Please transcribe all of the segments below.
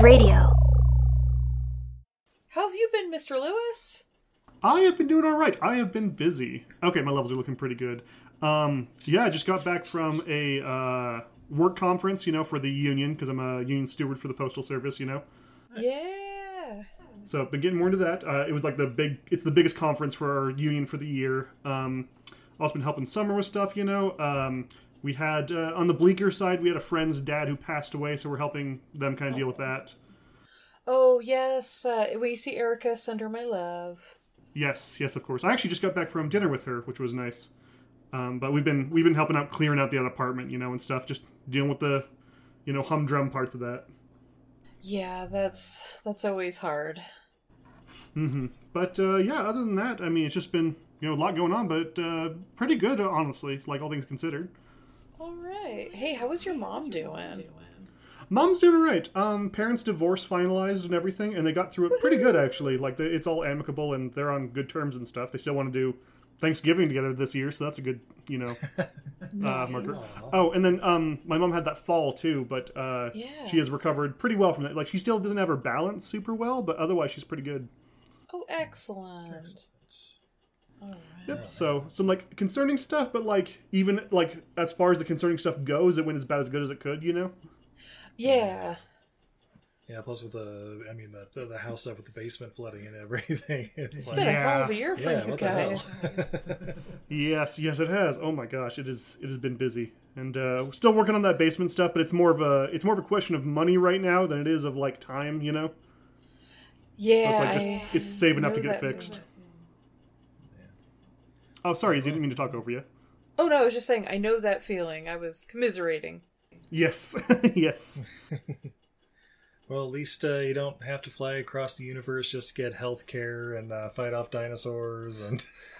Wave Radio. How have you been, Mr. Lewis? I have been doing all right. I have been busy. Okay, my levels are looking pretty good. Um, yeah, I just got back from a uh, work conference, you know, for the union because I'm a union steward for the postal service, you know. Yeah. So been getting more into that. Uh, it was like the big, it's the biggest conference for our union for the year. Um, also been helping Summer with stuff, you know. Um, we had uh, on the bleaker side, we had a friend's dad who passed away, so we're helping them kind of deal with that. Oh, yes. Uh, we see Erica send her my love. Yes, yes, of course. I actually just got back from dinner with her, which was nice. Um, but we've been we've been helping out clearing out the apartment, you know, and stuff, just dealing with the, you know, humdrum parts of that. Yeah, that's that's always hard. hmm But uh, yeah, other than that, I mean, it's just been you know a lot going on, but uh, pretty good, honestly, like all things considered. All right. Hey, how was your mom doing? Mom's doing all right. Um, parents' divorce finalized and everything, and they got through it pretty good actually. Like they, it's all amicable and they're on good terms and stuff. They still want to do Thanksgiving together this year, so that's a good you know uh, marker. Oh, and then um, my mom had that fall too, but uh, Yeah. she has recovered pretty well from that. Like she still doesn't have her balance super well, but otherwise she's pretty good. Oh, excellent. All right. Yep. So some like concerning stuff, but like even like as far as the concerning stuff goes, it went as bad as good as it could. You know. Yeah. Yeah, plus with the, I mean, the, the, the house stuff with the basement flooding and everything. It's, It's like, been a hell of a year for yeah, you what the hell? guys. Yes, yes, it has. Oh my gosh, it is. It has been busy, and uh, we're still working on that basement stuff. But it's more of a it's more of a question of money right now than it is of like time. You know, so Yeah. it's like just I it's saving up to get that fixed. feeling. Oh, sorry, I didn't mean to talk over you. Oh no, I was just saying I know that feeling. I was commiserating. Yes, yes, Well, at least uh, you don't have to fly across the universe just to get health care and uh, fight off dinosaurs. And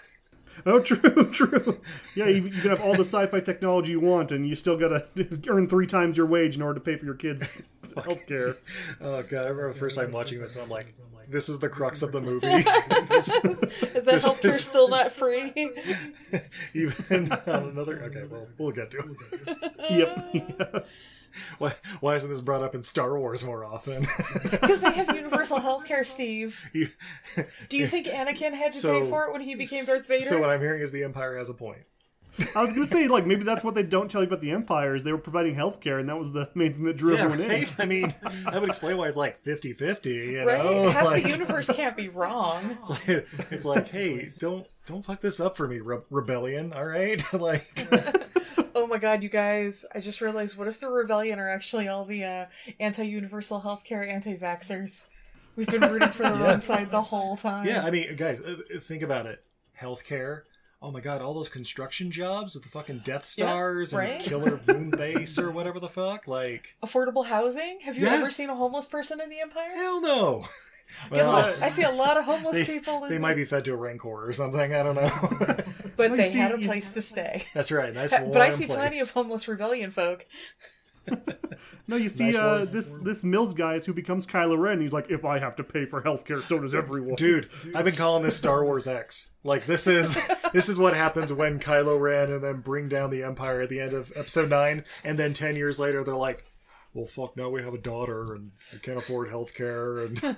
oh, true, true. Yeah, you, you can have all the sci-fi technology you want, and you still gotta earn three times your wage in order to pay for your kids' healthcare. oh god, I remember the first time watching this, and I'm like, this is the crux of the movie. Is that This healthcare is- still not free? Even on another. Okay, well, we'll get to it. Yep. Yeah. Why, why isn't this brought up in Star Wars more often? Because they have universal healthcare, Steve. You- Do you think Anakin had to So- pay for it when he became Darth Vader? So what I'm hearing is the Empire has a point. I was gonna say like maybe that's what they don't tell you about the Empire is they were providing healthcare, and that was the main thing that drew everyone in. right? I mean, that would explain why it's like 50-50, you right? know? Half Like- the universe can't be wrong. It's like, it's like, hey, don't don't fuck this up for me, Re- rebellion. All right, like, Oh my god, you guys! I just realized. What if the rebellion are actually all the uh, anti-universal healthcare anti-vaxxers? We've been rooting for the Yeah. wrong side the whole time. yeah. I mean, guys, uh, think about it. Healthcare. Oh my god, all those construction jobs with the fucking Death Yeah, Stars and right? Killer Moon Base or whatever the fuck. Like, Affordable housing? Have you Yeah. ever seen a homeless person in the Empire? hell no. Guess Well, what? I see a lot of homeless They, people. In they the- might be fed to a rancor or something. I don't know. But Well, they see- had a place s- to stay. That's right. Nice. warm but I warm see plenty of homeless rebellion folk. No, you see, Nice uh, this this Mills guy is who becomes Kylo Ren. He's like, if I have to pay for healthcare, so does everyone. Dude, I've been calling this Star Wars X. Like this is this is what happens when Kylo Ren and then bring down the Empire at the end of Episode Nine, and then ten years later they're like, "Well, fuck, now we have a daughter and I can't afford health care, and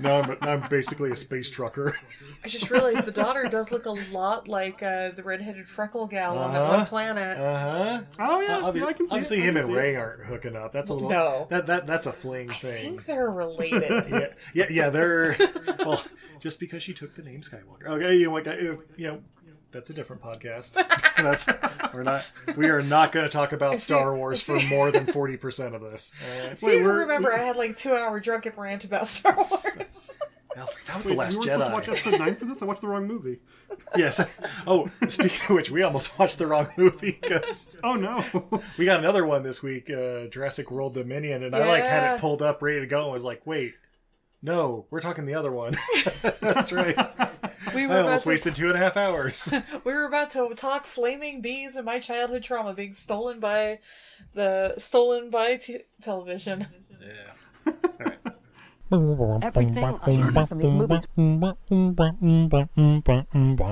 now I'm now I'm basically a space trucker." I just realized the daughter does look a lot like uh, the redheaded freckle gal on that Uh-huh. one planet. Uh huh. Oh yeah, Obviously, yeah, I can see. obviously it. I him can and see it. Rey aren't hooking up. That's a little No. That that that's a fling thing. I thing. think they're related. yeah, yeah, yeah. They're well, just because she took the name Skywalker. Okay, you know, like, uh, you know, that's a different podcast. that's we're not. We are not going to talk about see- Star Wars for more than forty percent of this. All right? See, you we're- remember I had like two hour drunken rant about Star Wars. That was Wait, the Last you were supposed to watch episode nine for this? I watched the wrong movie. yes. Oh, speaking of which, we almost watched the wrong movie because Oh no. we got another one this week, uh, Jurassic World Dominion, and I like had it pulled up, ready to go, and was like, wait. No, we're talking the other one. That's right. We I were about almost to, wasted two and a half hours. we were about to talk flaming bees and my childhood trauma being stolen by the stolen by t- television. Yeah. Everything I from these movies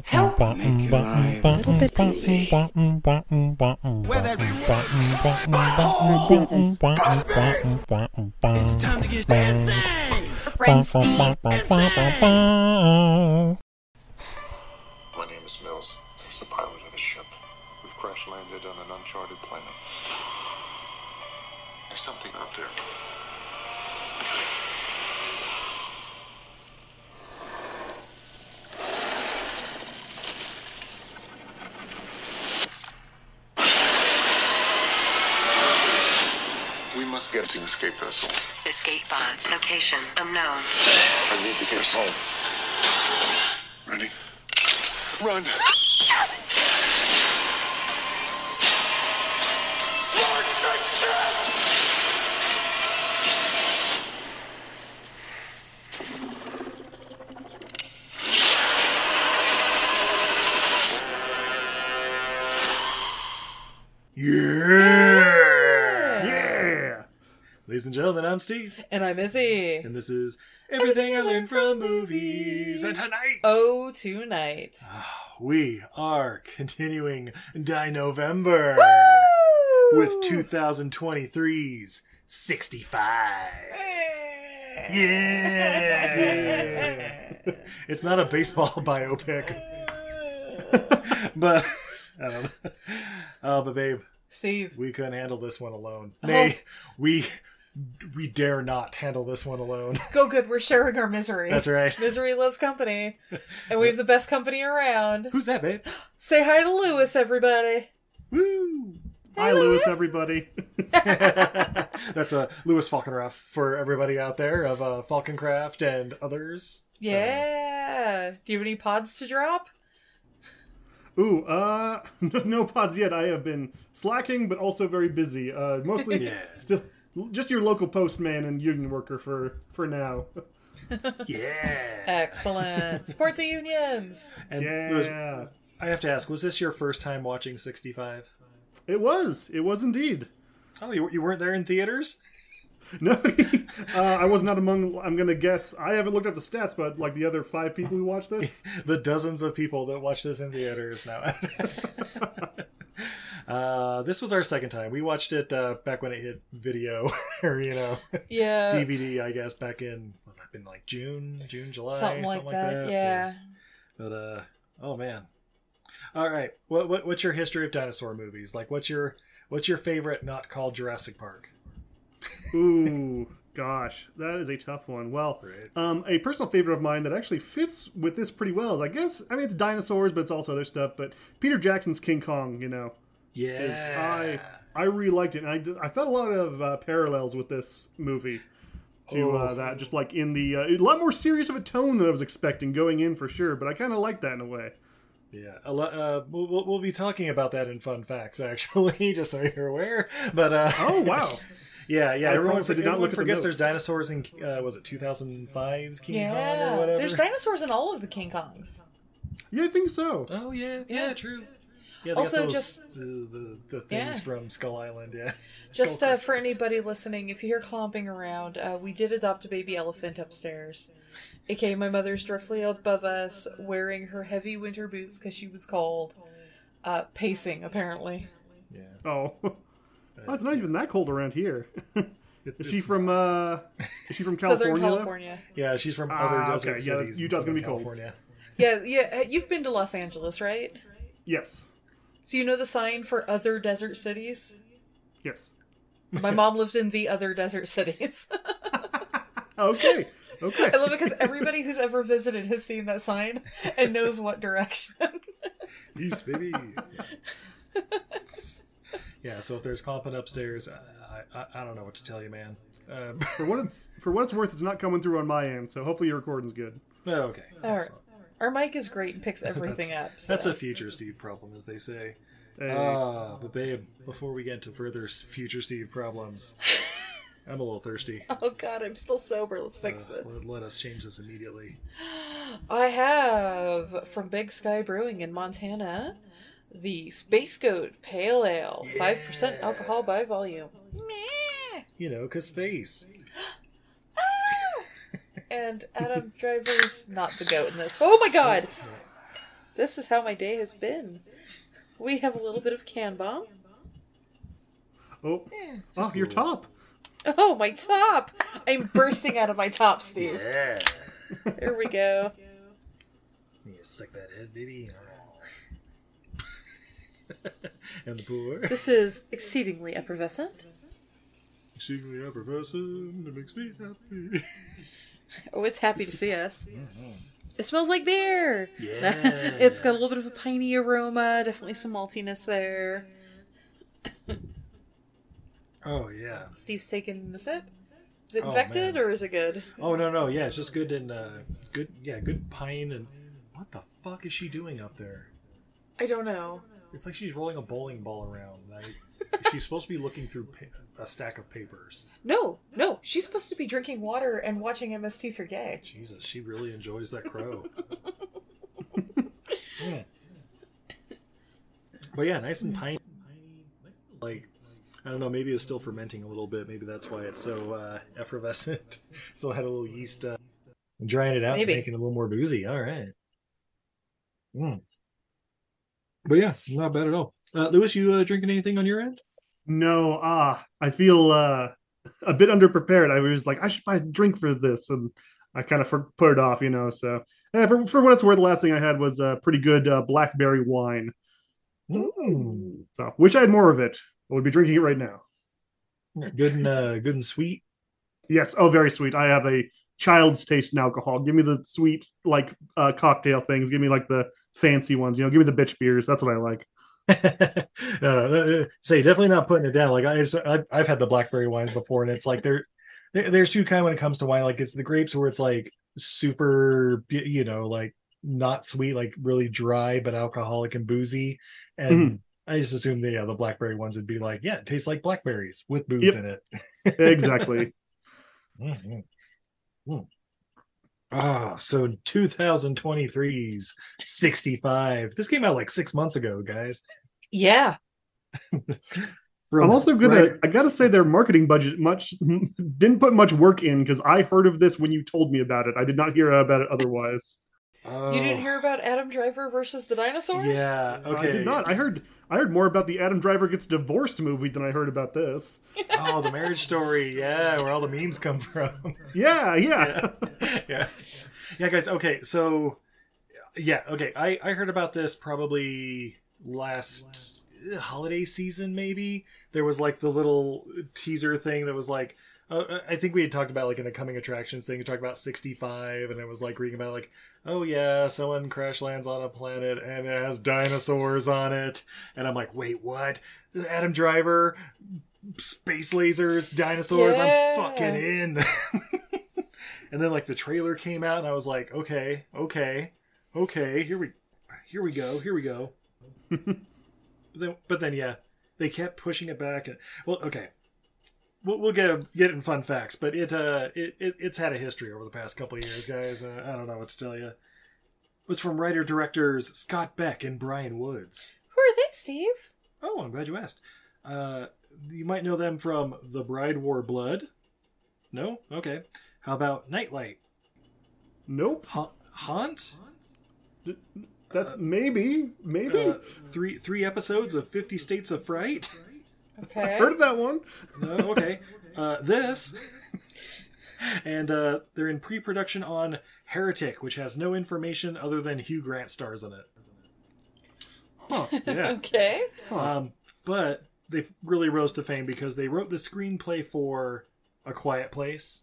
help make your a little bit Where that It's time to get dancing. Friend Steve. Crash landed on an uncharted planet. There's something out there. We must get to escape vessel. Escape pods. Location unknown. I need to get home. Ready? Run! Ladies and gentlemen, I'm Steve, And I'm Izzy. and this is Everything I Learned from Movies. And tonight, Oh, tonight. Ah, we are continuing DINOvember with 2023's 65. Yeah! it's not a baseball biopic, but I don't know. Oh, but babe, Steve. we couldn't handle this one alone. Oh. Nay, we we dare not handle this one alone. Go good. We're sharing our misery. That's right. Misery loves company. And we have the best company around. Who's that, babe? Say hi to Lewis, everybody. Woo! Hi, Lewis. Lewis, everybody. That's a uh, Lewis Falkenrath for everybody out there of uh, Falkencraft and others. Yeah. Do you have any pods to drop? Ooh, uh, no pods yet. I have been slacking, but also very busy. Uh, mostly Yeah. still just your local postman and union worker for for now. Yeah. Excellent. Support the unions. And Yeah, Lewis, I have to ask, was this your first time watching 65? it was. It was indeed. Oh, you, you weren't there in theaters? No, uh, I was not among. I'm gonna guess. I haven't looked up the stats, but like the other five people who watched this. the dozens of people that watched this in theaters now. Uh, this was our second time. We watched it uh, back when it hit video, or you know, Yeah. DVD. I guess back in what that been like June, June, July, Something like that. Yeah. But uh, oh man. All right, what, what what's your history of dinosaur movies? Like, what's your what's your favorite not called Jurassic Park? Ooh, gosh, that is a tough one. Well, Right. um, a personal favorite of mine that actually fits with this pretty well is, I guess, I mean, it's dinosaurs, but it's also other stuff. But Peter Jackson's King Kong, you know, Yeah, I I really liked it, and I did- I felt a lot of uh, parallels with this movie. To uh, Oh. that, just like in the uh, a lot more serious of a tone than I was expecting going in for sure, but I kind of like that in a way. Yeah, a lo- uh, we'll, we'll- we'll be talking about that in fun facts, actually, just so you're aware. But uh, Oh wow, yeah, yeah. I everyone, promise I did not everyone look at the there's dinosaurs in uh, was it 2005's King Kong or whatever. There's dinosaurs in all of the King Kongs. yeah, I think so. oh yeah, Yeah. yeah, true. Yeah, Also, those, just- the, the, the things Yeah. from Skull Island. Yeah, Just uh, for anybody listening, if you hear clomping around, uh, we did adopt a baby elephant upstairs. AKA, my mother's directly above us, wearing her heavy winter boots because she was cold. Uh, pacing, apparently. Yeah, Oh, oh, it's not even that cold around here. Is she from uh is she from California? Southern though? California. Yeah, she's from Ah, other okay, desert yeah, cities. in Utah's gonna Southern be cold. Yeah, yeah. uh, You've been to Los Angeles, right? Yes. So you know the sign for other desert cities? Yes. My mom lived in the other desert cities. Okay. Okay. I love it because everybody who's ever visited has seen that sign and knows what direction. East, baby. yeah, so if there's clomping upstairs, I, I, I don't know what to tell you, man. Uh, For what it's for what it's worth, it's not coming through on my end, so hopefully your recording's good. okay. All right. Excellent. Our mic is great and picks everything up. So. That's a future Steve problem, as they say. Hey, Ah, but babe, before we get to further future Steve problems, I'm a little thirsty. Oh god, I'm still sober. Let's fix Uh, this. let, let us change this immediately. I have from Big Sky Brewing in Montana the Space Goat Pale Ale, five percent alcohol by volume. Meh. You know, cause space. And Adam Driver's not the goat in this. Oh my god! This is how my day has been. We have a little bit of can bomb. Oh, off oh, your top. Oh, my top! I'm bursting out of my top, Steve. Yeah. There we go. You suck that head, baby. and the poor. This is exceedingly effervescent. Exceedingly effervescent. It makes me happy. Oh, it's happy to see us. It smells like beer. Yeah. it's got a little bit of a piney aroma, definitely some maltiness there. Oh yeah. Steve's taking the sip. Is it Oh, infected man. or is it good? Oh no no yeah, it's just good and uh, good yeah good pine and what the fuck is she doing up there? I don't know. It's like she's rolling a bowling ball around. I, she's supposed to be looking through pa- a stack of papers. No, no, she's supposed to be drinking water and watching MST through gay. Jesus, she really enjoys that crow. Mm. But yeah, nice and piney. Like, I don't know, maybe it's still fermenting a little bit. Maybe that's why it's so uh, effervescent. still had a little yeast. Uh, drying it out, Maybe. making it a little more boozy. All right. Mm. But yeah, not bad at all. Uh, Lewis, you uh, drinking anything on your end? No, ah, I feel uh, a bit underprepared. I was like, I should buy a drink for this, and I kind of for- put it off, you know. So, eh, for, for what it's worth, the last thing I had was a pretty good uh, blackberry wine. Mm. So, wish I had more of it. I would be drinking it right now. Good and uh, good and sweet. Yes, oh, very sweet. I have a child's taste in alcohol. Give me the sweet, like uh, cocktail things. Give me like the fancy ones. You know, give me the bitch beers. That's what I like. No, no, no, say definitely not putting it down. Like I, I've, I've had the blackberry wines before, and it's like there, there- there's two kind when it comes to wine. Like it's the grapes where it's like super, you know, like not sweet, like really dry but alcoholic and boozy. And I just assumed the yeah, the blackberry ones would be like, yeah, it tastes like blackberries with booze Yep. in it. Exactly. Mhm. Mm. Ah, so 2023's 65. This came out like six months ago, guys. Yeah. I'm also gonna. Right- I gotta say, their marketing budget much didn't put much work in because I heard of this when you told me about it. I did not hear about it otherwise. You didn't hear about Adam Driver versus the dinosaurs? Oh. Yeah. Okay. I did not. I heard. I heard more about the Adam Driver gets divorced movie than I heard about this. Oh, the marriage story. Yeah, where all the memes come from. Yeah, yeah. yeah. Yeah, guys. Okay, so yeah, okay. I I heard about this probably last uh, holiday season. Maybe there was like the little teaser thing that was like. Uh, I think we had talked about like in a coming attractions thing. We talked about sixty five, and it was like reading about like, oh yeah, someone crash lands on a planet and it has dinosaurs on it, and I'm like, wait, what? Adam Driver, space lasers, dinosaurs. Yeah. I'm fucking in. and then like the trailer came out, and I was like, okay, okay, okay, here we, here we go, here we go. but then, but then, yeah, they kept pushing it back, and well, okay. We'll, we'll get get it in fun facts, but it uh it, it it's had a history over the past couple of years, guys. Uh, I don't know what to tell you. It's from writer directors Scott Beck and Bryan Woods. Who are they, Steve? Oh, I'm glad you asked. Uh, you might know them from The Bride Wore Blood. No? Okay. How about Nightlight? Nope. Ha- Haunt? That maybe, maybe. Uh, three three episodes of Fifty States of Fright? Okay. heard of that one. No, okay. Uh, this. and uh, they're in pre production on Heretic, which has no information other than Hugh Grant stars in it. Huh. Yeah. Okay. Um, but they really rose to fame because they wrote the screenplay for A Quiet Place,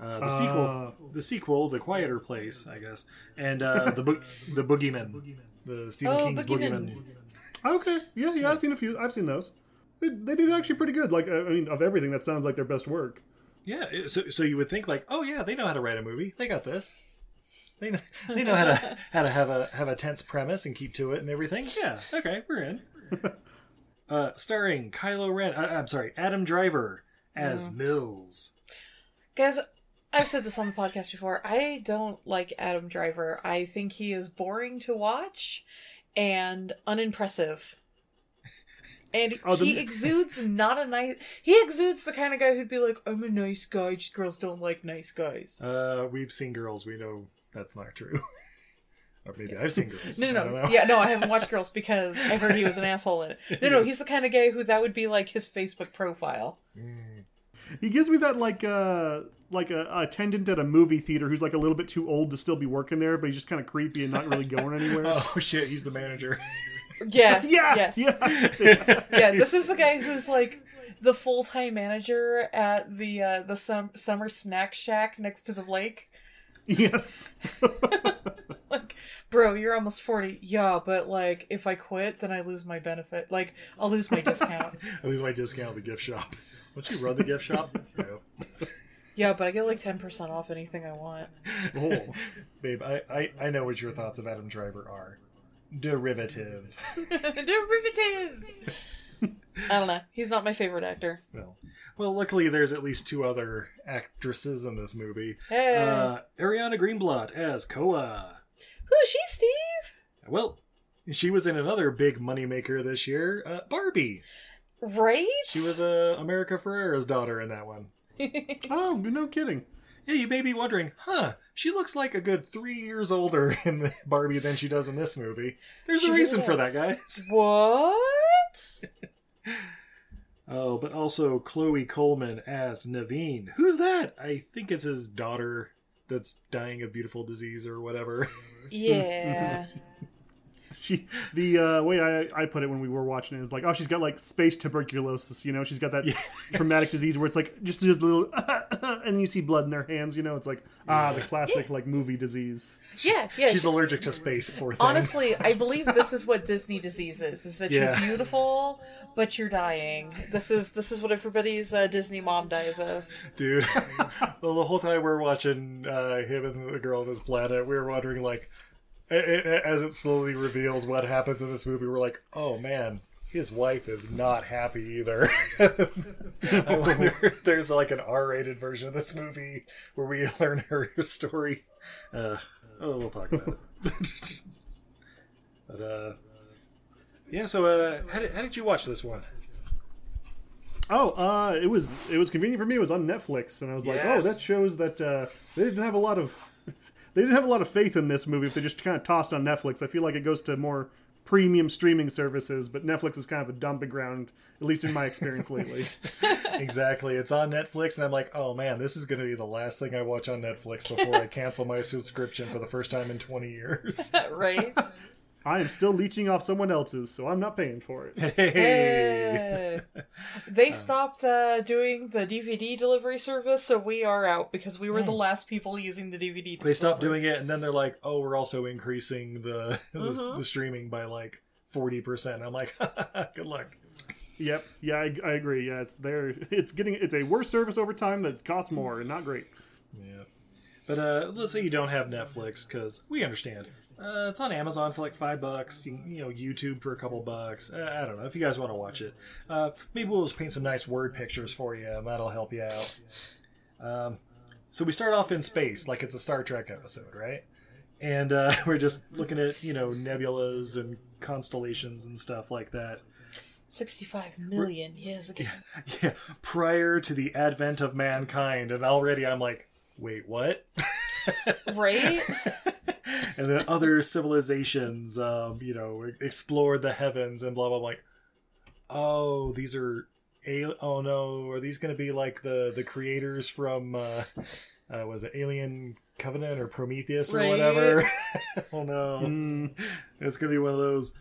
uh, the Ah. sequel, the sequel, The Quieter Place, I guess, and uh, the book, the Boogeyman, the Stephen Oh, King's Boogeyman. Boogeyman. Okay. Yeah, yeah. I've seen a few. I've seen those. They, they did actually pretty good. Like, I mean, of everything, that sounds like their best work. Yeah, so so you would think like, oh yeah, they know how to write a movie. They got this. They know, they know how to how to have a have a tense premise and keep to it and everything. Yeah, okay, we're in. uh, starring Kylo Ren. Uh, I'm sorry, Adam Driver as Mills. Guys, I've said this on the podcast before. I don't like Adam Driver. I think he is boring to watch and unimpressive. And Oh, the- he exudes not a nice. He exudes the kind of guy who'd be like, "I'm a nice guy. Just girls don't like nice guys." Uh, we've seen girls. We know that's not true. or maybe I've seen girls. No, I no, don't no. know. Yeah, no, I haven't watched Girls because I heard he was an asshole in it. No, no, he's the kind of guy who that would be like his Facebook profile. He gives me that like uh like a, a attendant at a movie theater who's like a little bit too old to still be working there, but he's just kind of creepy and not really going anywhere. Oh shit, he's the manager. Yeah. yeah, Yes. yeah. Yeah. This is the guy who's like the full time manager at the uh, the sum- summer snack shack next to the lake. yes. Like, bro, you're almost forty. Yeah, but like, if I quit, then I lose my benefit. Like, I'll lose my discount. I lose my discount at the gift shop. Don't you run the gift shop? No. yeah, but I get like ten percent off anything I want. Oh, babe, I, I, I know what your thoughts of Adam Driver are. Derivative. Derivative. I don't know. He's not my favorite actor. Well, well, luckily there's at least two other actresses in this movie. Hey. Uh, Ariana Greenblatt as Koa. Who's she, Steve? Well, she was in another big moneymaker this year, uh, Barbie. Right? She was uh, America Ferrera's daughter in that one. Oh, no kidding. Yeah, you may be wondering, huh? She looks like a good three years older in the Barbie than she does in this movie. There's She a reason for that, guys. What? Oh, but also Chloe Coleman as Nevine. Who's that? I think it's his daughter that's dying of beautiful disease or whatever. Yeah. She the uh, way I, I put it when we were watching it is like, oh, she's got like space tuberculosis. You know, she's got that traumatic disease where it's like just just a and you see blood in their hands. You know, it's like ah, the classic like movie disease. yeah, yeah. She's she- allergic to space, poor thing. Honestly, I believe this is what Disney disease is: is that Yeah. you're beautiful, but you're dying. This is this is what everybody's uh, Disney mom dies of. dude. well, the whole time we're watching uh, him and the girl on this planet, we were wondering, like, a- a- as it slowly reveals what happens in this movie, we're like, oh man, his wife is not happy either. I wonder if there's like an R-rated version of this movie where we learn her story. Uh, oh, we'll talk about it. but uh, yeah. So, uh, how did, how did you watch this one? Oh, uh, it was it was convenient for me. It was on Netflix, and I was like, Yes. oh, that shows that uh, they didn't have a lot of they didn't have a lot of faith in this movie. If they just kind of tossed on Netflix, I feel like it goes to more premium streaming services. But Netflix is kind of a dumping ground, at least in my experience lately. Exactly. It's on Netflix, and I'm like, oh man, this is going to be the last thing I watch on Netflix before I cancel my subscription for the first time in 20 years. right? I am still leeching off someone else's, so I'm not paying for it. Hey. Eh. They stopped uh, doing the DVD delivery service, so we are out because we were the last people using the DVD. They stopped doing it, and then they're like, oh, we're also increasing the the, Mm-hmm. the streaming by like 40%. I'm like, good luck. Yep, yeah, I, I agree. Yeah, it's there. It's getting it's a worse service over time that costs more and not great. Yeah. But uh, let's say you don't have Netflix, because we understand. Uh, it's on Amazon for like five bucks. You, you know, YouTube for a couple bucks. Uh, I don't know if you guys want to watch it. Uh, maybe we'll just paint some nice word pictures for you, and that'll help you out. Um, so we start off in space, like it's a Star Trek episode, right? And uh, we're just looking at you know nebulas and constellations and stuff like that. 65 million years ago. Yeah, Yeah, prior to the advent of mankind, and already I'm like, wait, what? Right? and then other civilizations, um, you know, explored the heavens and blah blah. blah. Like, oh, these are, al- oh no, are these going to be like the the creators from, uh, uh, was it Alien Covenant or Prometheus or Right. whatever? oh no, Mm. it's going to be one of those.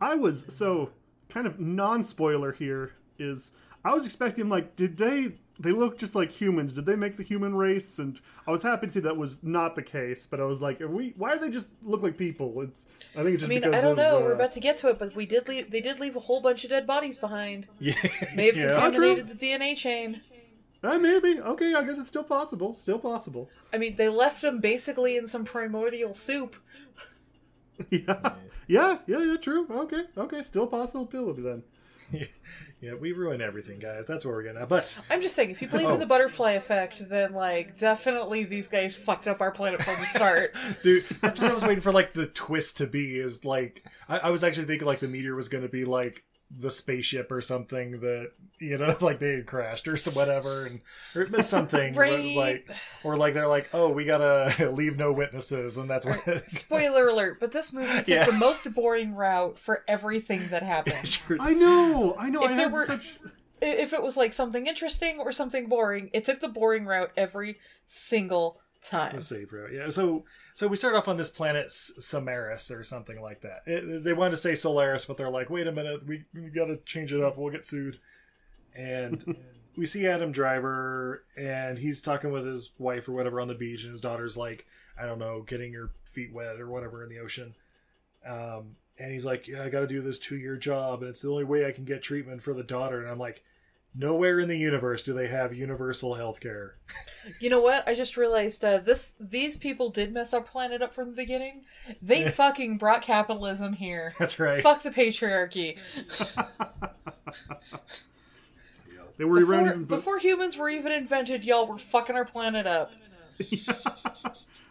I was so kind of non-spoiler here is I was expecting like did they they look just like humans did they make the human race and I was happy to see that was not the case but I was like are we why do they just look like people it's I think it's I mean, because I don't of, know. uh, We're about to get to it, but we did leave. They did leave a whole bunch of dead bodies behind. Yeah, May have yeah. contaminated the DNA chain. uh, maybe okay I guess it's still possible still possible I mean, they left them basically in some primordial soup. yeah yeah yeah yeah true okay okay still possibility then yeah. We ruin everything, guys. That's where we're at. But I'm just saying, if you believe Oh. in the butterfly effect, then like definitely these guys fucked up our planet from the start. Dude, that's what I was waiting for. Like the twist to be is like I, I was actually thinking like the meteor was going to be like the spaceship or something that you know like they had crashed or some whatever and or it missed something Right. like or like they're like oh we gotta leave no witnesses and that's what it's Spoiler alert, but this movie took Yeah. the most boring route for everything that happened. I know, I know. If I there were- such. If it was like something interesting or something boring, it took the boring route every single time. the safe route yeah so so we start off on this planet S- Somaris or something like that. It- they wanted to say Solaris but they're like wait a minute we, we gotta change it up. We'll get sued. And we see Adam Driver and he's talking with his wife or whatever on the beach and his daughter's like I don't know getting your feet wet or whatever in the ocean. Um, and he's like yeah I gotta do this two year job and it's the only way I can get treatment for the daughter. And I'm like nowhere in the universe do they have universal health care You know what? I just realized uh, this. These people did mess our planet up from the beginning. They fucking brought capitalism here. that's right Fuck the patriarchy. They were around Before, even before humans were even invented, y'all were fucking our planet up.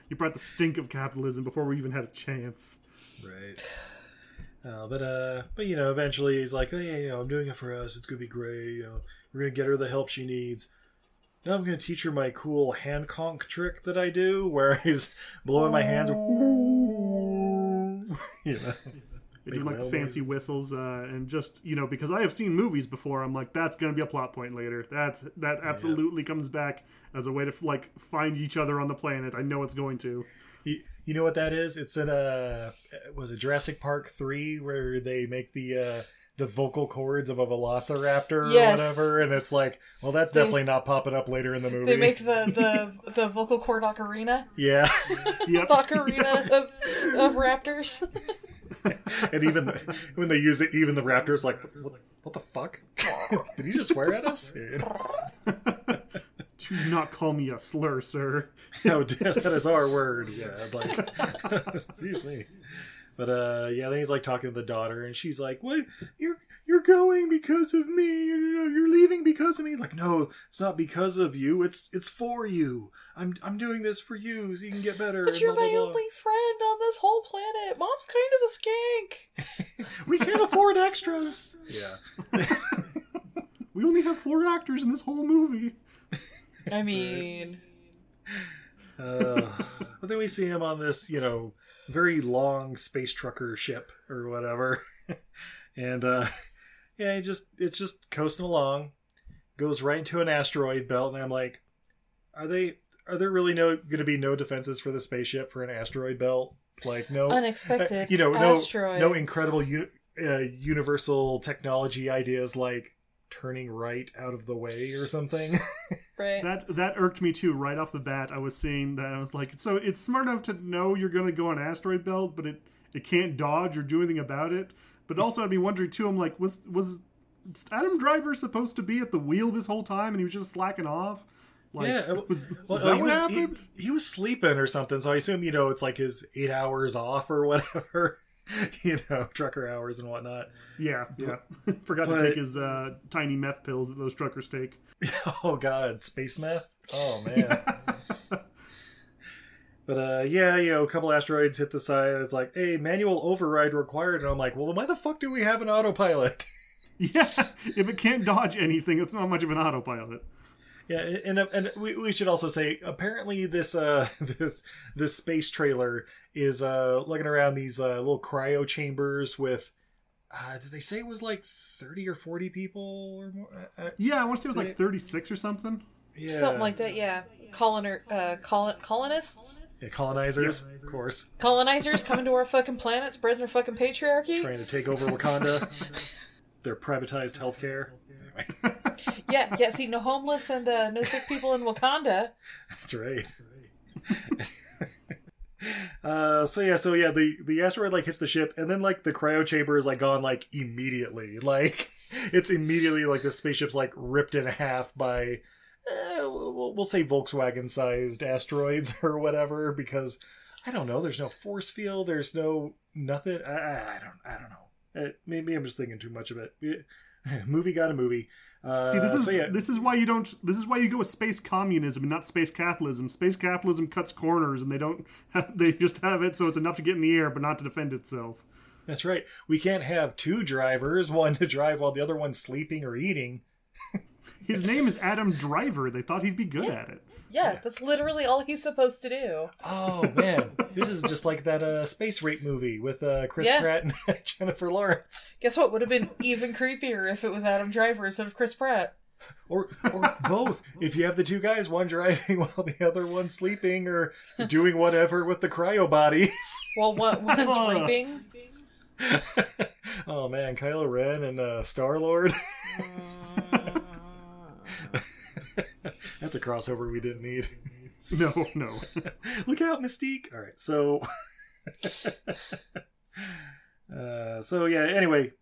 You brought the stink of capitalism before we even had a chance. Right. Uh, but uh, but you know, eventually he's like, oh yeah, you know, I'm doing it for us. It's gonna be great. You know, we're gonna get her the help she needs. Now I'm gonna teach her my cool hand conch trick that I do, where he's blowing my hands. you know, do like the fancy whistles, uh, and just you know, because I have seen movies before, I'm like, that's gonna be a plot point later. That's that absolutely comes back as a way to like find each other on the planet. I know it's going to. You, you know what that is? It's in a was it Jurassic Park three where they make the uh, the vocal cords of a Velociraptor Yes. or whatever, and it's like, well, that's They- definitely not popping up later in the movie. They make the the the vocal cord ocarina, yeah. Yep. ocarina of of raptors. and even the, when they use it, even the Raptors like, what, what the fuck? Did you just swear at us? Do not call me a slur, sir. no, that is our word. Yeah, like, excuse me. But uh, yeah, then he's like talking to the daughter, and she's like, "What? You're you're going because of me? You're, you're leaving because of me?" Like, no, it's not because of you. It's it's for you. I'm I'm doing this for you, so you can get better. But you're blah, my blah, blah." only friend on this whole planet. Mom's kind of a skank. We can't afford extras. Yeah. We only have four actors in this whole movie. I mean, Uh, but then we see him on this, you know, very long space trucker ship or whatever, and uh, yeah, he just it's just coasting along, goes right into an asteroid belt, and I'm like, are they are there really no going to be no defenses for the spaceship for an asteroid belt? Like no unexpected. uh, you know, no asteroids. no incredible u- uh, universal technology ideas like turning right out of the way or something. Right. That that irked me too. Right off the bat, I was seeing that I was like, so it's smart enough to know you're going to go on asteroid belt, but it it can't dodge or do anything about it. But also, I'd be wondering too. I'm like, was was Adam Driver supposed to be at the wheel this whole time, and he was just slacking off? Like, Yeah, uh, was, Well, that he what was, happened? He, he was sleeping or something, so I assume you know it's like his eight hours off or whatever, you know, trucker hours and whatnot. Yeah, yeah. Forgot But- to take his uh, tiny meth pills that those truckers take. Oh God, space meth. Oh man. but uh, yeah, you know, a couple asteroids hit the side. And it's like, hey, manual override required, and I'm like, well, why the fuck do we have an autopilot? Yeah, if it can't dodge anything, it's not much of an autopilot. Yeah, and and we, we should also say apparently this uh this this space trailer is uh looking around these uh, little cryo chambers with uh did they say it was like 30 or 40 people or more? Uh, uh, Yeah, I want to say it was like 36 or something. yeah. Something like that, yeah. Colonor, uh, col- colonists, Yeah, colonizers, of course, colonizers coming to our fucking planet, spreading their fucking patriarchy. trying to take over Wakanda. Their privatized healthcare. Yeah, yeah. See, no homeless and uh, no sick people in Wakanda. That's right. Uh so yeah so yeah the the asteroid like hits the ship and then like the cryo chamber is like gone like immediately. Like it's immediately like the spaceship's like ripped in half by eh, we'll, we'll say volkswagen sized asteroids or whatever because i don't know there's no force field there's no nothing i, I don't i don't know. Uh, maybe i'm just thinking too much of it. Eh, movie got a movie uh, See, this is so yeah. this is why you don't. This is why you go with space communism and not space capitalism. Space capitalism cuts corners, and they don't. Have, they just have it so it's enough to get in the air, but not to defend itself. That's right. We can't have two drivers, one to drive while the other one's sleeping or eating. His name is Adam Driver. They thought he'd be good at it. Yeah, that's literally all he's supposed to do. Oh man, this is just like that uh, space rape movie with uh, Chris Yeah. Pratt and Jennifer Lawrence, Guess what? Would have been even creepier if it was Adam Driver instead of Chris Pratt. or or both. If you have the two guys, one driving while the other one's sleeping or doing whatever with the cryo bodies. Well, what one's raping. oh man, Kylo Ren and uh, Star Lord. That's a crossover we didn't need. No, no. Look out, Mystique! All right, so, uh, so yeah. Anyway,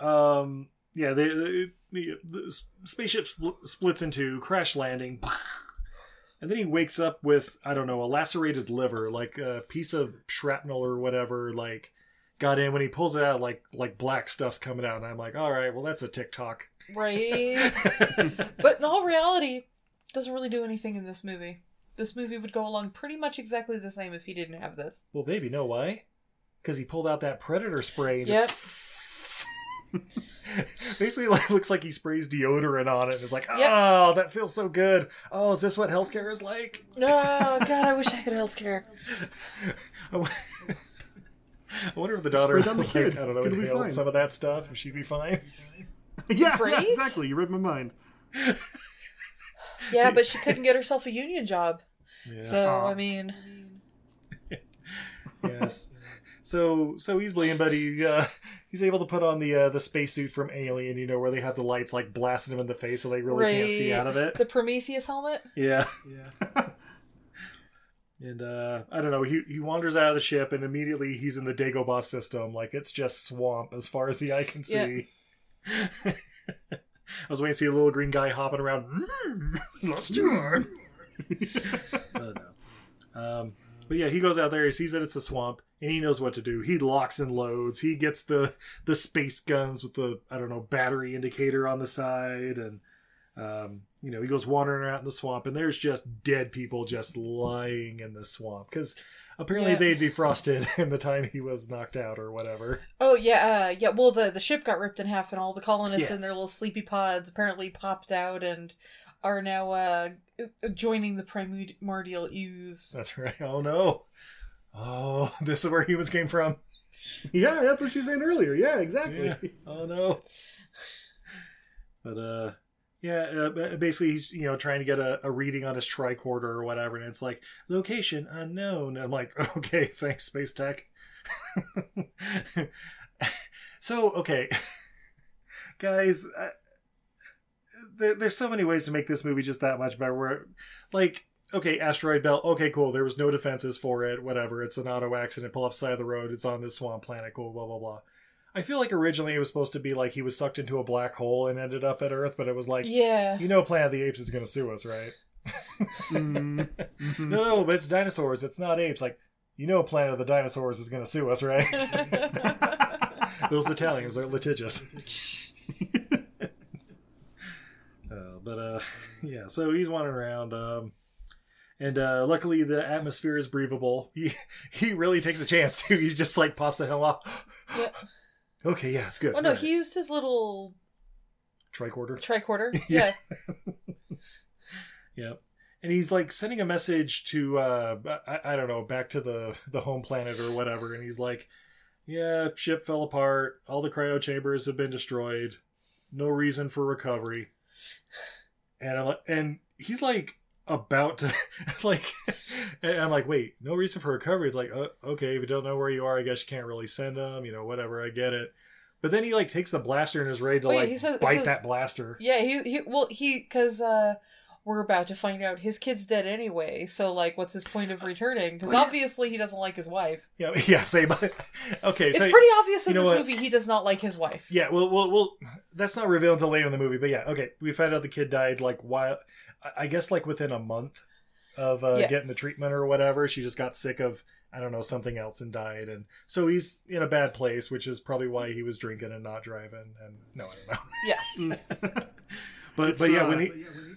um, yeah, the, the, the, the spaceship spl- splits into crash landing, and then he wakes up with I don't know a lacerated liver, like a piece of shrapnel or whatever, like got in. When he pulls it out, like like black stuff's coming out, and I'm like, all right, well that's a TikTok. Right. but in all reality, doesn't really do anything in this movie. This movie would go along pretty much exactly the same if he didn't have this. Well, baby, know why? Because he pulled out that predator spray. And Yep. Basically, like looks like he sprays deodorant on it. And it's like, oh, Yep. that feels so good. Oh, is this what healthcare is like? No, God, I wish I had healthcare. I wonder if the daughter, Spray down the like, kid. I don't know, It'll inhaled some of that stuff. If she'd be fine. yeah, yeah, exactly. You read my mind. Yeah, but she couldn't get herself a union job. Yeah. So, Aw. I mean, yes. So so easily, but he uh, he's able to put on the uh, the spacesuit from Alien. You know where they have the lights like blasting him in the face, so they really can't see out of it. The Prometheus helmet? Yeah. Yeah. and uh I don't know, he he wanders out of the ship and immediately he's in the Dagobah system. Like it's just swamp as far as the eye can see. I was waiting to see a little green guy hopping around. Mm, let's do it. I don't know. Um, but yeah, he goes out there. He sees that it's a swamp, and he knows what to do. He locks and loads. He gets the the space guns with the I don't know battery indicator on the side, and um, you know he goes wandering around in the swamp, and there's just dead people just lying in the swamp because apparently Yeah. they defrosted in the time he was knocked out or whatever. Oh, yeah, uh, yeah. Well, the, the ship got ripped in half, and all the colonists Yeah. in their little sleepy pods apparently popped out and are now uh, joining the primordial ooze. That's right. Oh no. Oh, this is where humans came from. Yeah, that's what she was saying earlier. Yeah, exactly. Yeah. Oh no. But uh yeah, uh, basically he's you know trying to get a, a reading on his tricorder or whatever, and it's like location unknown. I'm like, okay, thanks, space tech. so okay, guys, uh, there, there's so many ways to make this movie just that much better. Where, like, okay, asteroid belt, okay, cool. There was no defenses for it, whatever. It's an auto accident. Pull off side of the road. It's on this swamp planet. Cool, blah blah blah. I feel like originally it was supposed to be like he was sucked into a black hole and ended up at Earth, but it was like, Yeah. you know, Planet of the Apes is going to sue us, right? Mm, mhm. No, no, but it's dinosaurs. It's not apes. Like, you know, Planet of the Dinosaurs is going to sue us, right? Those Italians, they're litigious. uh, but uh, yeah, so he's wandering around, um, and uh, luckily the atmosphere is breathable. He he really takes a chance too. He just like pops the hell off. Okay, yeah, it's good. Oh no, Right. he used his little tricorder. tricorder. Yeah. Yeah. Yeah. And he's like sending a message to uh I, I don't know, back to the the home planet or whatever and he's like, "Yeah, ship fell apart. All the cryo chambers have been destroyed. No reason for recovery." And I'm like, and he's like about to like and I'm like, "Wait, no reason for recovery." It's like, uh, "Okay, if you don't know where you are, I guess you can't really send them, you know, whatever. I get it." But then he like takes the blaster and is ready to Wait, like says- bite says- that blaster. Yeah, he he well he because uh we're about to find out his kid's dead anyway. So like, what's his point of returning? Because obviously he doesn't like his wife. Yeah, yeah, say but okay, It's so pretty obvious in this what? movie he does not like his wife. Yeah, well, well, well, that's not revealed until later in the movie. But yeah, okay, we found out the kid died like while, I- I guess like within a month of uh, Yeah. getting the treatment or whatever. She just got sick of I don't know something else and died, and so he's in a bad place, which is probably why he was drinking and not driving. And no, I don't know. Yeah. But It's, but yeah, uh, when he, oh,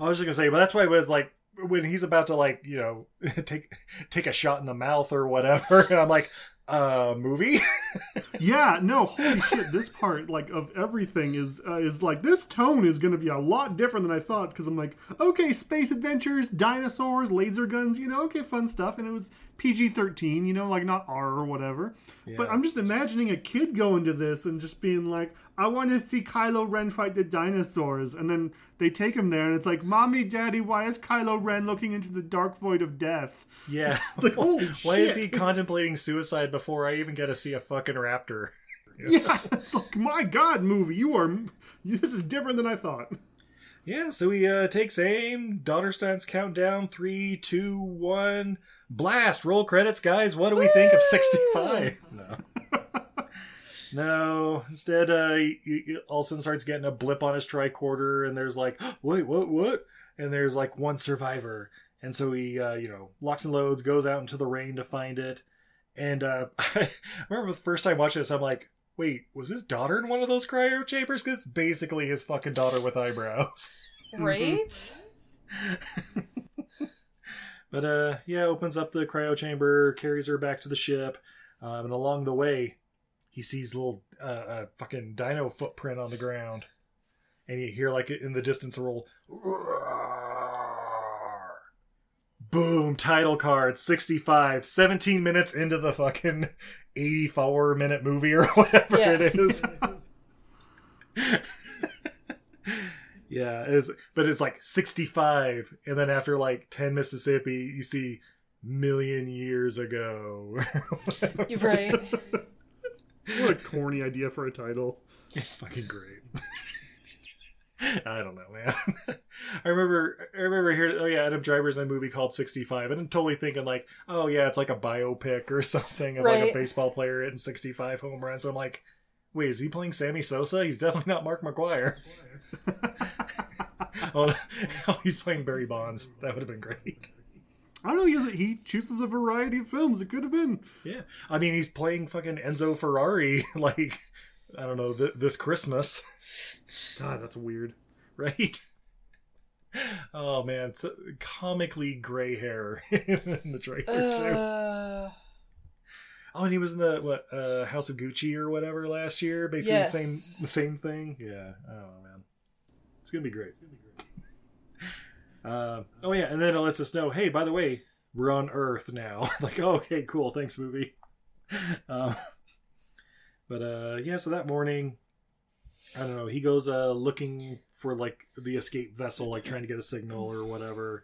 I was just gonna say, but that's why it was like when he's about to like you know take take a shot in the mouth or whatever, and I'm like, uh, movie. Yeah, no, holy shit! This part, like, of everything is uh, is like this tone is to be a lot different than I thought because I'm like, okay, space adventures, dinosaurs, laser guns, you know, okay, fun stuff, and it was PG-13, you know, like not R or whatever. But I'm just imagining a kid going to this and just being like, I want to see Kylo Ren fight the dinosaurs, and then they take him there, and it's like, mommy, daddy, why is Kylo Ren looking into the dark void of death? yeah. It's like, holy Why is he contemplating suicide before I even get to see a fucking raptor? Yeah, it's like, my God, movie, you are. This is different than I thought. Yeah, so he uh, takes aim. Daughter starts countdown. Three, two, one. Blast! Roll credits, guys. What do we think of 65? No. no. Instead, uh, he, he all of a sudden starts getting a blip on his tricorder, and there's like, wait, what, what? And there's like one survivor. And so he, uh, you know, locks and loads, goes out into the rain to find it. And uh, I remember the first time watching this, I'm like, wait, was his daughter in one of those cryo chambers? Because it's basically his fucking daughter with eyebrows. Right? But uh, yeah, opens up the cryo chamber, carries her back to the ship, um, and along the way, he sees a little uh, uh, fucking dino footprint on the ground, and you hear like in the distance a roll. Boom! Title card 65, 17 minutes into the fucking 84 minute movie or whatever Yeah. it is. yeah, it's but it's like 65, and then after like 10 Mississippi, you see million years ago. You're right. What a corny idea for a title. It's fucking great. I don't know, man. I remember, I remember hearing, oh yeah, Adam Driver's in a movie called 65, and I'm totally thinking like, oh yeah, it's like a biopic or something of like a baseball player hitting 65 home runs. I'm like, wait, is he playing Sammy Sosa? He's definitely not Mark McGwire. oh, oh, he's playing Barry Bonds. That would have been great. I don't know. He has a, he chooses a variety of films. It could have been. Yeah, I mean, he's playing fucking Enzo Ferrari, like, I don't know, th- this Christmas. God, that's weird. right? Oh man, it's comically gray hair in the trailer too. Uh, Oh, and he was in the what uh, House of Gucci or whatever last year, basically Yes. the same the same thing. Yeah, I don't know, man. It's gonna be great. Uh, oh yeah, and then it lets us know, hey, by the way, we're on Earth now. like, oh, okay, cool, thanks, movie. Um, but uh, yeah, so that morning, I don't know, he goes uh, looking for like the escape vessel, like trying to get a signal or whatever.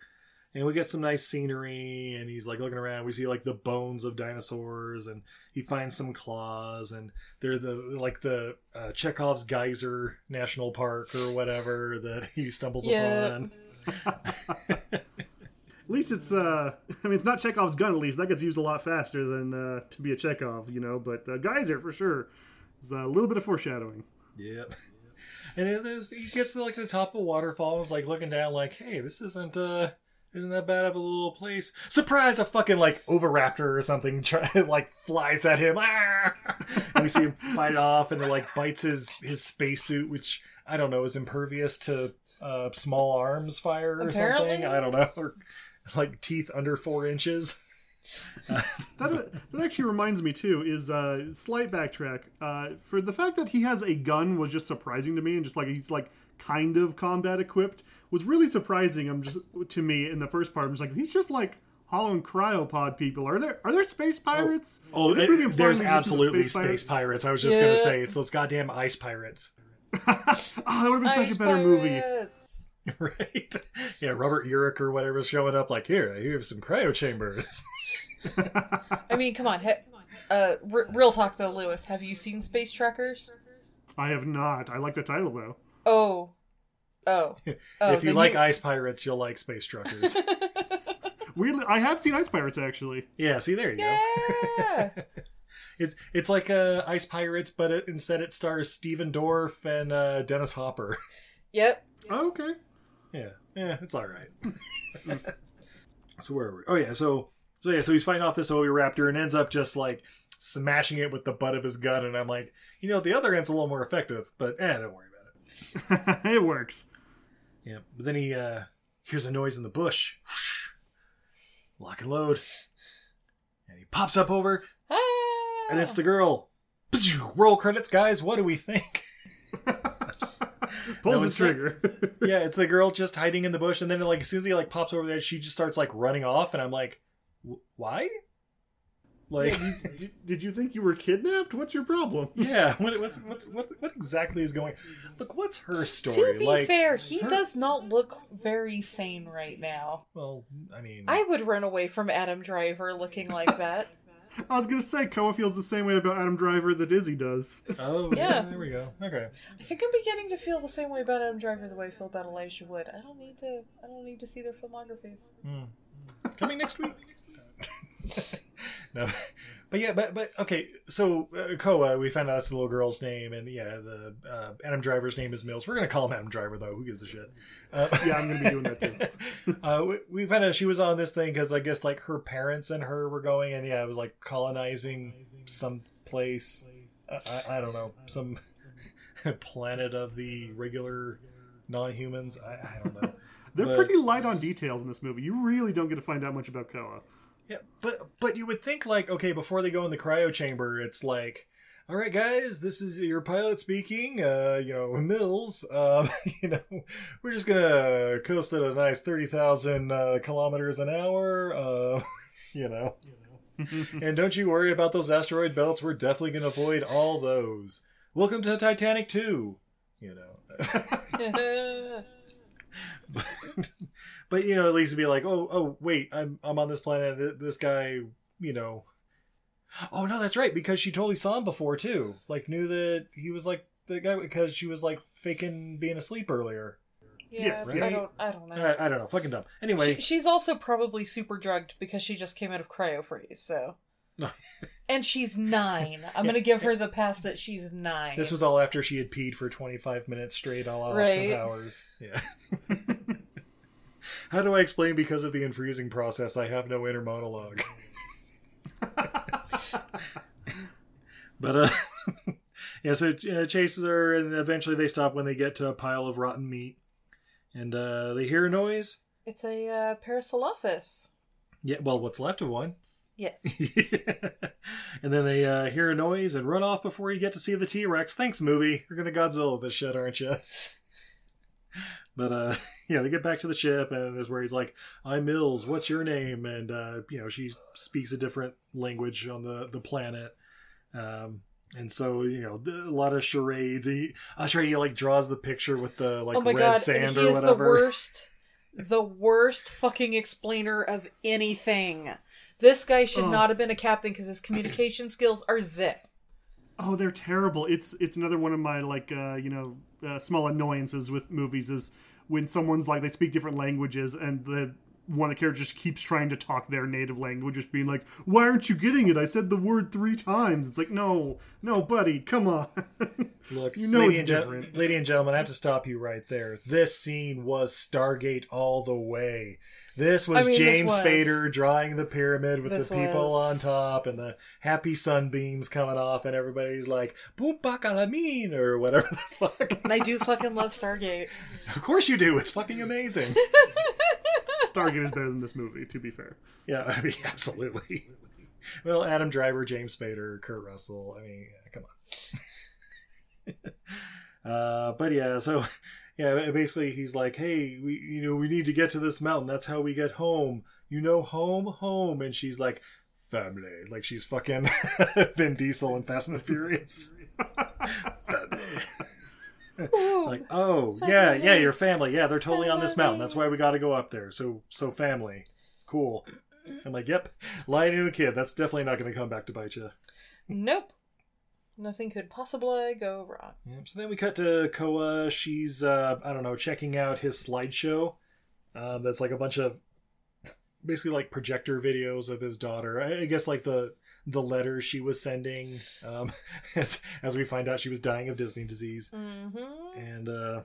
And we get some nice scenery, and he's like looking around. We see like the bones of dinosaurs, and he finds some claws, and they're the like the uh, Chekhov's Geyser National Park or whatever that he stumbles Yeah. upon. At least it's. uh I mean, it's not Chekhov's gun. At least that gets used a lot faster than uh, to be a Chekhov, you know. But uh, Geyser for sure. Is a little bit of foreshadowing. Yep. And then there's, he gets to like the top of a waterfall and is like looking down, like, "Hey, this isn't uh, isn't that bad of a little place?" Surprise! A fucking like Oviraptor or something try, like flies at him, ah! and we see him fight it off, and it like bites his his spacesuit, which I don't know is impervious to uh, small arms fire or Apparently. something. I don't know, or like teeth under four inches. That, that actually reminds me too. Is uh, slight backtrack uh, for the fact that he has a gun was just surprising to me, and just like he's like kind of combat equipped was really surprising. I'm just to me in the first part. I'm just like he's just like hollow and cryopod people. Are there are there space pirates? Oh, Is this movie it- implying there's we just need absolutely space space, pirates? pirates. I was just gonna say it's those goddamn ice pirates. Oh, that would have been such a better movie. Pirates. right? Yeah, Robert Urich or whatever's showing up like, here, I have some cryo chambers. I mean, come on. He- uh, r- real talk though, Lewis. Have you seen Space Truckers? I have not. I like the title though. Oh, oh, oh. if you then like ice pirates, you'll like space truckers. Weirdly, I have seen Ice Pirates actually. yeah, see, there you go. yeah. It's it's like uh, Ice Pirates, but it, instead it stars Stephen Dorff and uh, Dennis Hopper. yep. Oh, okay. Yeah, yeah, it's all right. so where are we? Oh yeah, so so yeah, so he's fighting off this Oviraptor and ends up just like smashing it with the butt of his gun, and I'm like, you know, the other end's a little more effective, but eh, don't worry about it. it works. Yeah, but then he uh, hears a noise in the bush. Lock and load. And he pops up over. Ah. and it's the girl. Roll credits, guys. What do we think? Pulls No, the it's not- trigger. yeah, it's the girl just hiding in the bush, and then like as soon as he like pops over there, she just starts like running off, and I'm like, "Wh- why? Like, did, did you think you were kidnapped? What's your problem? yeah, what, what's what's what what exactly is going? Look, what's her story? To be like, fair, he her- does not look very sane right now. Well, I mean, I would run away from Adam Driver looking like that. I was gonna say Koa feels the same way about Adam Driver that Izzy does. oh Yeah. yeah, there we go. Okay, I think I'm beginning to feel the same way about Adam Driver the way I feel about Elijah Wood. I don't need to. I don't need to see their filmographies. Hmm. Hmm. coming next week. no, but yeah, but but okay. So uh, Koa, we found out that's the little girl's name, and yeah, the uh, Adam Driver's name is Mills. We're gonna call him Adam Driver though. Who gives a shit? Uh, Yeah, I'm gonna be doing that too. uh, we, we found out she was on this thing because I guess like her parents and her were going, and yeah, it was like colonizing some place. I, I, I don't know, some planet of the regular non-humans. I, I don't know. They're But- pretty light on details in this movie. You really don't get to find out much about Koa. Yeah, but but you would think like okay, before they go in the cryo chamber, it's like, all right, guys, this is your pilot speaking. Uh, you know, Mills. Um, you know, we're just gonna coast at a nice thirty thousand uh, kilometers an hour. Uh, you know, and don't you worry about those asteroid belts. We're definitely gonna avoid all those. Welcome to Titanic two. You know. but you know, at least be like, oh, oh, wait, I'm I'm on this planet. Th- This guy, you know. Oh no, that's right, because she totally saw him before too. Like knew that he was like the guy because she was like faking being asleep earlier. yeah, Yes, but yeah. I don't. I don't know. I, I don't know, fucking dumb. Anyway, She, she's also probably super drugged because she just came out of cryo freeze. So, and she's nine. I'm gonna give her the pass that she's nine. this was all after she had peed for 25 minutes straight, all Austin Right. Powers. Yeah. How do I explain because of the unfreezing process? I have no inner monologue. but uh, yeah. So uh, chases her, and eventually they stop when they get to a pile of rotten meat, and uh, they hear a noise. It's a uh, Parasaurolophus. Yeah, well, what's left of one. Yes. and then they uh, hear a noise and run off before you get to see the T Rex. Thanks, movie. You're gonna Godzilla this shit, aren't you? but uh, yeah, they get back to the ship, and is where he's like, "I'm Mills. What's your name?" And uh, you know, she speaks a different language on the the planet. Um, and so you know, a lot of charades. He, I'm sure he like draws the picture with the like oh red god, sand or is the whatever. worst, the worst fucking explainer of anything. This guy should Oh. not have been a captain because his communication skills are zip. Oh, they're terrible. It's it's another one of my like uh, you know uh, small annoyances with movies is when someone's like they speak different languages and the one of the characters just keeps trying to talk their native language, just being like, "Why aren't you getting it? I said the word three times." It's like, no, no, buddy, come on. Look, You know lady, it's and different. lady and gentlemen, I have to stop you right there. This scene was Stargate all the way. This was I mean, this James was. Spader drawing the pyramid with This the people was. on top and the happy sunbeams coming off, and everybody's like "Boom bakalamine" or whatever the fuck. And I do fucking love Stargate. of course you do. It's fucking amazing. Stargate is better than this movie, to be fair. yeah, I mean, absolutely. Well, Adam Driver, James Spader, Kurt Russell. I mean, come on. uh, but yeah, so yeah, basically he's like, "Hey, we you know we need to get to this mountain. That's how we get home. You know, home, home." And she's like, "Family," like she's fucking Vin Diesel and Fast and the Furious. family. like, oh yeah, yeah, your family. Yeah, they're totally on this mountain. That's why we got to go up there. So, so family, cool. I'm like, yep, lying to a kid. That's definitely not going to come back to bite you. Nope. Nothing could possibly go wrong. Yep. So then we cut to Koa. She's, uh, I don't know, checking out his slideshow. Um, that's like a bunch of basically like projector videos of his daughter. I, I guess like the the letters she was sending. Um, as as we find out, she was dying of Disney disease. Mm-hmm. And uh,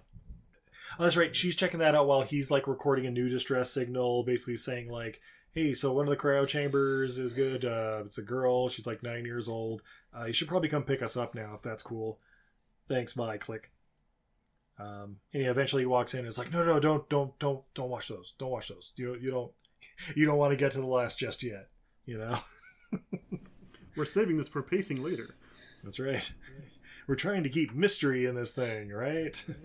oh, that's right. She's checking that out while he's like recording a new distress signal, basically saying like, "Hey, so one of the cryo chambers is good. Uh, it's a girl. She's like nine years old. Uh, you should probably come pick us up now if that's cool. Thanks. Bye. Click." Um, and he eventually walks in. and is like, "No, no, don't, don't, don't, don't watch those. Don't watch those. You, you don't, you don't want to get to the last just yet. You know." We're saving this for pacing later. That's right. We're trying to keep mystery in this thing, right?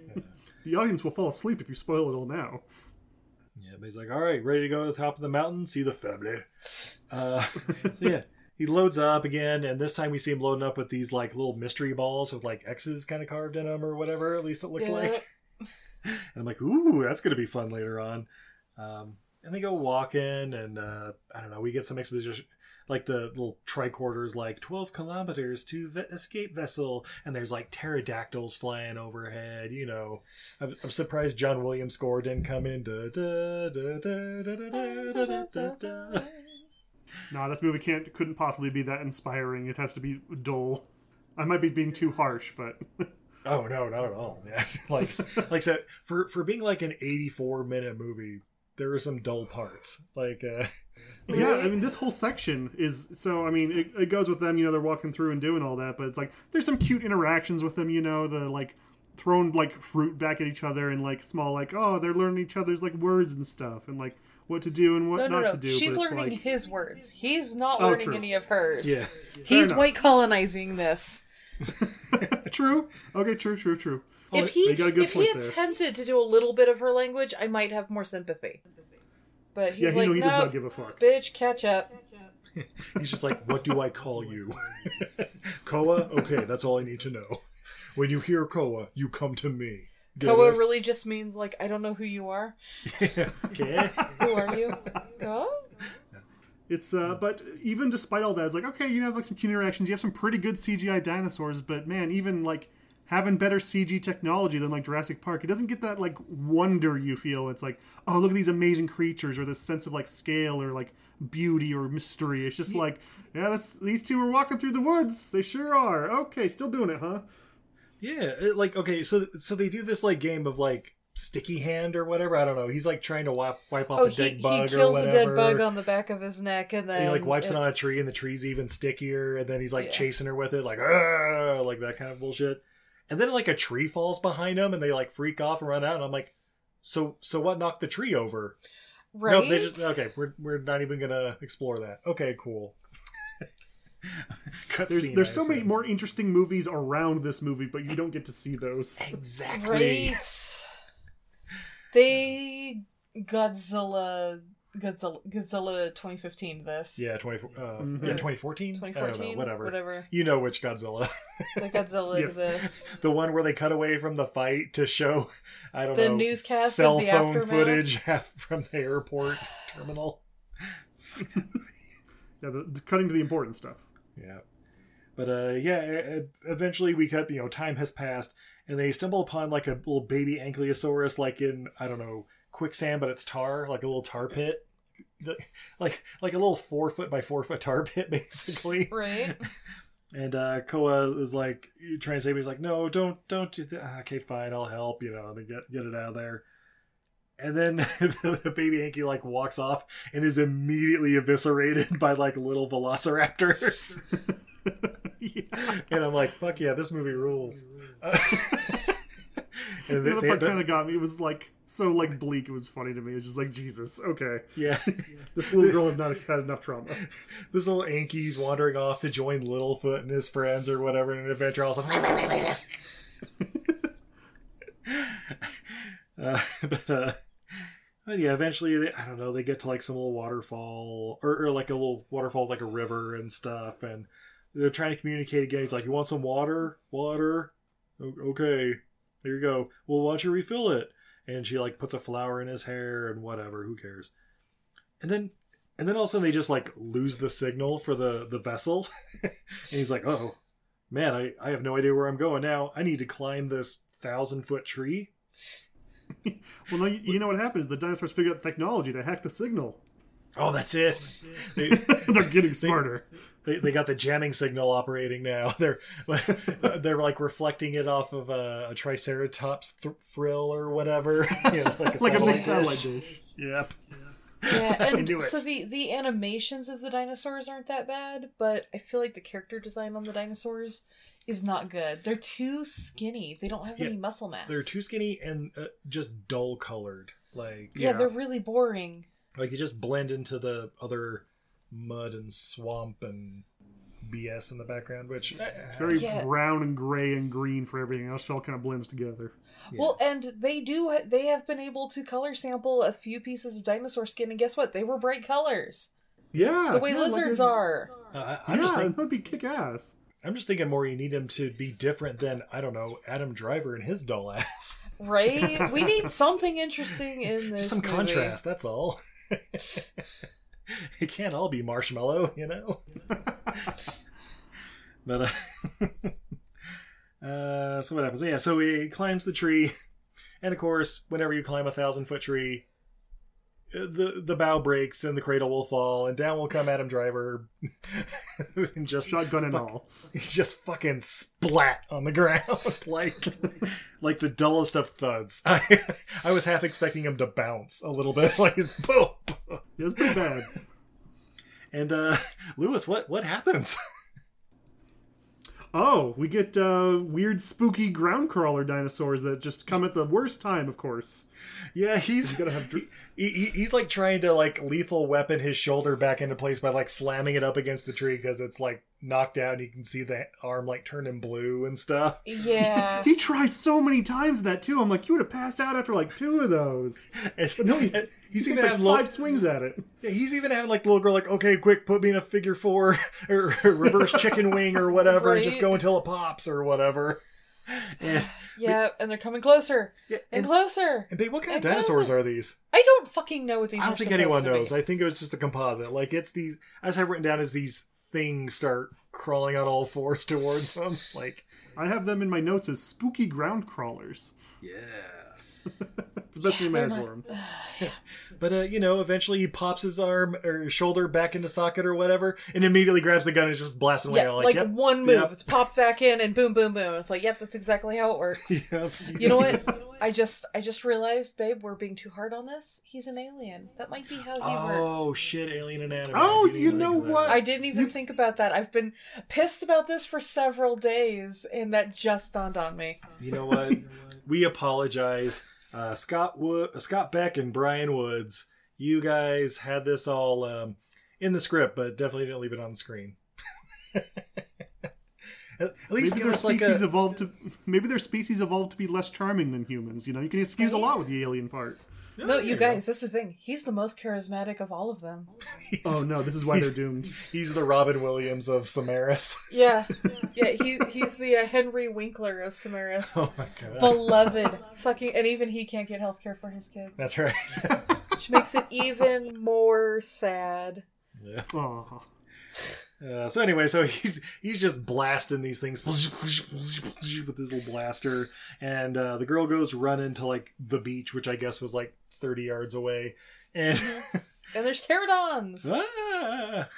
The audience will fall asleep if you spoil it all now. Yeah, but he's like, all right, ready to go to the top of the mountain, see the family. Uh, so yeah, he loads up again, and this time we see him loading up with these like little mystery balls with like X's kind of carved in them or whatever. At least it looks Yeah. like. And I'm like, ooh, that's gonna be fun later on. Um, and they go walking, and uh, I don't know, we get some exposition. Like the little tricorders, like 12 kilometers to ve- escape vessel, and there's like pterodactyls flying overhead. You know, I'm, I'm surprised John Williams' score didn't come in. Da, da, da, No, this movie can't couldn't possibly be that inspiring. It has to be dull. I might be being too harsh, but Oh no, not at all. Yeah, like like I said, for for being like an 84 minute movie, there are some dull parts. Like, uh, yeah, I mean, this whole section is so. I mean, it, it goes with them. You know, they're walking through and doing all that, but it's like there's some cute interactions with them. You know, the like throwing like fruit back at each other and like small like oh they're learning each other's like words and stuff and like what to do and what No, no, not no. to do. She's but learning like, his words. He's not Oh, learning true. any of hers. yeah, He's enough. white colonizing this. true. Okay, true, true, true. if he got a good if he point there. attempted to do a little bit of her language, I might have more sympathy. But he's Yeah, he, like, no, he does "Nope, not give a fuck. bitch, catch up. he's just like, what do I call you? Koa? Okay, that's all I need to know. When you hear Koa, you come to me. Koa really just means like I don't know who you are. okay. Who are you? Go. It's uh, but even despite all that, it's like okay, you have like some cute interactions. You have some pretty good CGI dinosaurs, but man, even like having better CG technology than like Jurassic Park, it doesn't get that like wonder you feel. It's like oh, look at these amazing creatures, or this sense of like scale, or like beauty, or mystery. It's just like yeah, that's these two are walking through the woods. They sure are. Okay, still doing it, huh? Yeah, it, like okay, so so they do this like game of like sticky hand or whatever. I don't know. He's like trying to wipe wipe off Oh, a he, dead he bug or kills a dead bug on the back of his neck, and then and he like wipes it on a tree, and the tree's even stickier. And then he's like Yeah. chasing her with it, like "Argh!" like that kind of bullshit. And then like a tree falls behind him, and they like freak off and run out. And I'm like, so so what knocked the tree over? Right? No, they just okay. We're we're not even gonna explore that. Okay, cool. Cutscene, There's there's I so many more interesting movies around this movie, but you don't get to see those. Exactly. Right. They Godzilla Godzilla Godzilla 2015 this. Yeah, twenty. Uh, Mhm. Yeah, twenty fourteen. I don't 2014, know. Whatever. whatever. You know which Godzilla. The Godzilla Yes. exists. the one where they cut away from the fight to show, I don't The know, newscast of cell the phone aftermath? footage from the airport terminal. Yeah, the, the- cutting to the important stuff. Yeah. But uh, yeah, eventually we cut. You know, time has passed, and they stumble upon like a little baby ankylosaurus, like in I don't know quicksand, but it's tar, like a little tar pit, like like a little four foot by four foot tar pit, basically. Right? And uh, Koa is like trying to save me. He's like, "No, don't, don't do that." "Ah, Okay, fine, I'll help. You know, they get get it out of there. And then the baby Anky like walks off and is immediately eviscerated by like little velociraptors. yeah. and I'm like, "Fuck yeah, this movie rules." and The other they- part kind of got me. It was like so like bleak. It was funny to me. It's just like Jesus. Okay, yeah, this little girl has not had enough trauma. this little Anky's wandering off to join Littlefoot and his friends or whatever in an adventure. I was like, uh, but uh, but yeah, eventually they, I don't know. They get to like some little waterfall or, or like a little waterfall, like a river and stuff, and they're trying to communicate again. He's like, "You want some water? Water? Okay, here you go. Well, why don't you refill it?" And she like puts a flower in his hair and whatever. Who cares? And then and then all of a sudden they just like lose the signal for the the vessel, and he's like, "Oh man, I I have no idea where I'm going now. I need to climb this thousand foot tree." Well, no, you, you know what happens? The dinosaurs figure out the technology They hack the signal. Oh, that's it. They, They're getting smarter. they, they got the jamming signal operating now. They're they're like reflecting it off of a, a triceratops th- frill or whatever, You know, like a like a big satellite satellite dish. dish. Yep. Yeah, and so the the animations of the dinosaurs aren't that bad, but I feel like the character design on the dinosaurs is not good. They're too skinny. They don't have Yeah, any muscle mass. They're too skinny and uh, just dull colored. Like yeah, Yeah. they're really boring. like they just blend into the other mud and swamp and BS in the background, which uh, It's very Yeah. brown and gray and green for everything else. It all kind of blends together. Well, and they do. They have been able to color sample a few pieces of dinosaur skin, and guess what? They were bright colors, Yeah, the way yeah, lizards a- are. uh, I- Yeah, I'm just thinking, that'd be kick ass. I'm just thinking more. You need him to be different than I don't know Adam Driver and his dull ass. Right? we need something interesting in this. Just some movie. contrast. That's all. it can't all be marshmallow, you know. but uh, uh, so what happens? Yeah, so he climbs the tree, and of course, whenever you climb a thousand foot tree, the the bough breaks and the cradle will fall, and down will come Adam Driver, and just Shotgun and fuck- all. he just fucking splat on the ground like like the dullest of thuds. I I was half expecting him to bounce a little bit, like boom. Yeah, it's pretty bad. And uh Lewis, what what happens? Oh, we get uh, weird, spooky ground crawler dinosaurs that just come at the worst time. Of course, Yeah, he's gotta have dr- he, he, he's like trying to like lethal weapon his shoulder back into place by like slamming it up against the tree because it's like knocked out and you can see the arm like turning blue and stuff. Yeah. he tries so many times that too. I'm like, you would have passed out after like two of those. And, No, he, he's he even takes like having five little, swings at it. yeah, he's even having like the little girl like, okay, quick, put me in a figure four or reverse chicken wing or whatever, and just go until it pops or whatever. And, Yeah, and they're coming closer yeah, and and, closer. and babe, what kind of dinosaurs closer. are these? I don't fucking know what these. I are I don't think anyone to be. knows. I think it was just a composite. Like it's these. As I've written down as these things start crawling on all fours towards them. Like I have them in my notes as spooky ground crawlers. yeah. It's the best Yeah, name I they're had not- for them. But uh, you know, eventually he pops his arm or shoulder back into socket or whatever, and immediately grabs the gun and is just blasting away. Yeah, I'm like, yep, one move. yep, It's popped back in and boom, boom, boom. It's like, yep, that's exactly how it works. yep. You know what? I just, I just realized, babe, we're being too hard on this. He's an alien. That might be how he Oh works. Oh shit! Alien anatomy. Oh, you know think that. what? I didn't even think about that. I've been pissed about this for several days, and that just dawned on me. You know what? we apologize, uh, Scott Wood, Scott Beck, and Bryan Woods. You guys had this all um, in the script, but definitely didn't leave it on the screen. at, at least Maybe give their us like species a. evolved to maybe their species evolved to be less charming than humans. You know, you can excuse a lot with the alien part. No, there you you go. guys, that's the thing. He's the most charismatic of all of them. Oh no, this is why they're doomed. he's the Robin Williams of Somaris. Yeah, yeah. He he's the uh, Henry Winkler of Somaris. oh my god, Beloved, fucking, and even he can't get health care for his kids, that's right. which makes it even more sad. yeah. Aw. Uh, so anyway, so he's he's just blasting these things with his little blaster, and uh, the girl goes running to like the beach, which I guess was like thirty yards away, and And there's pterodons. ah!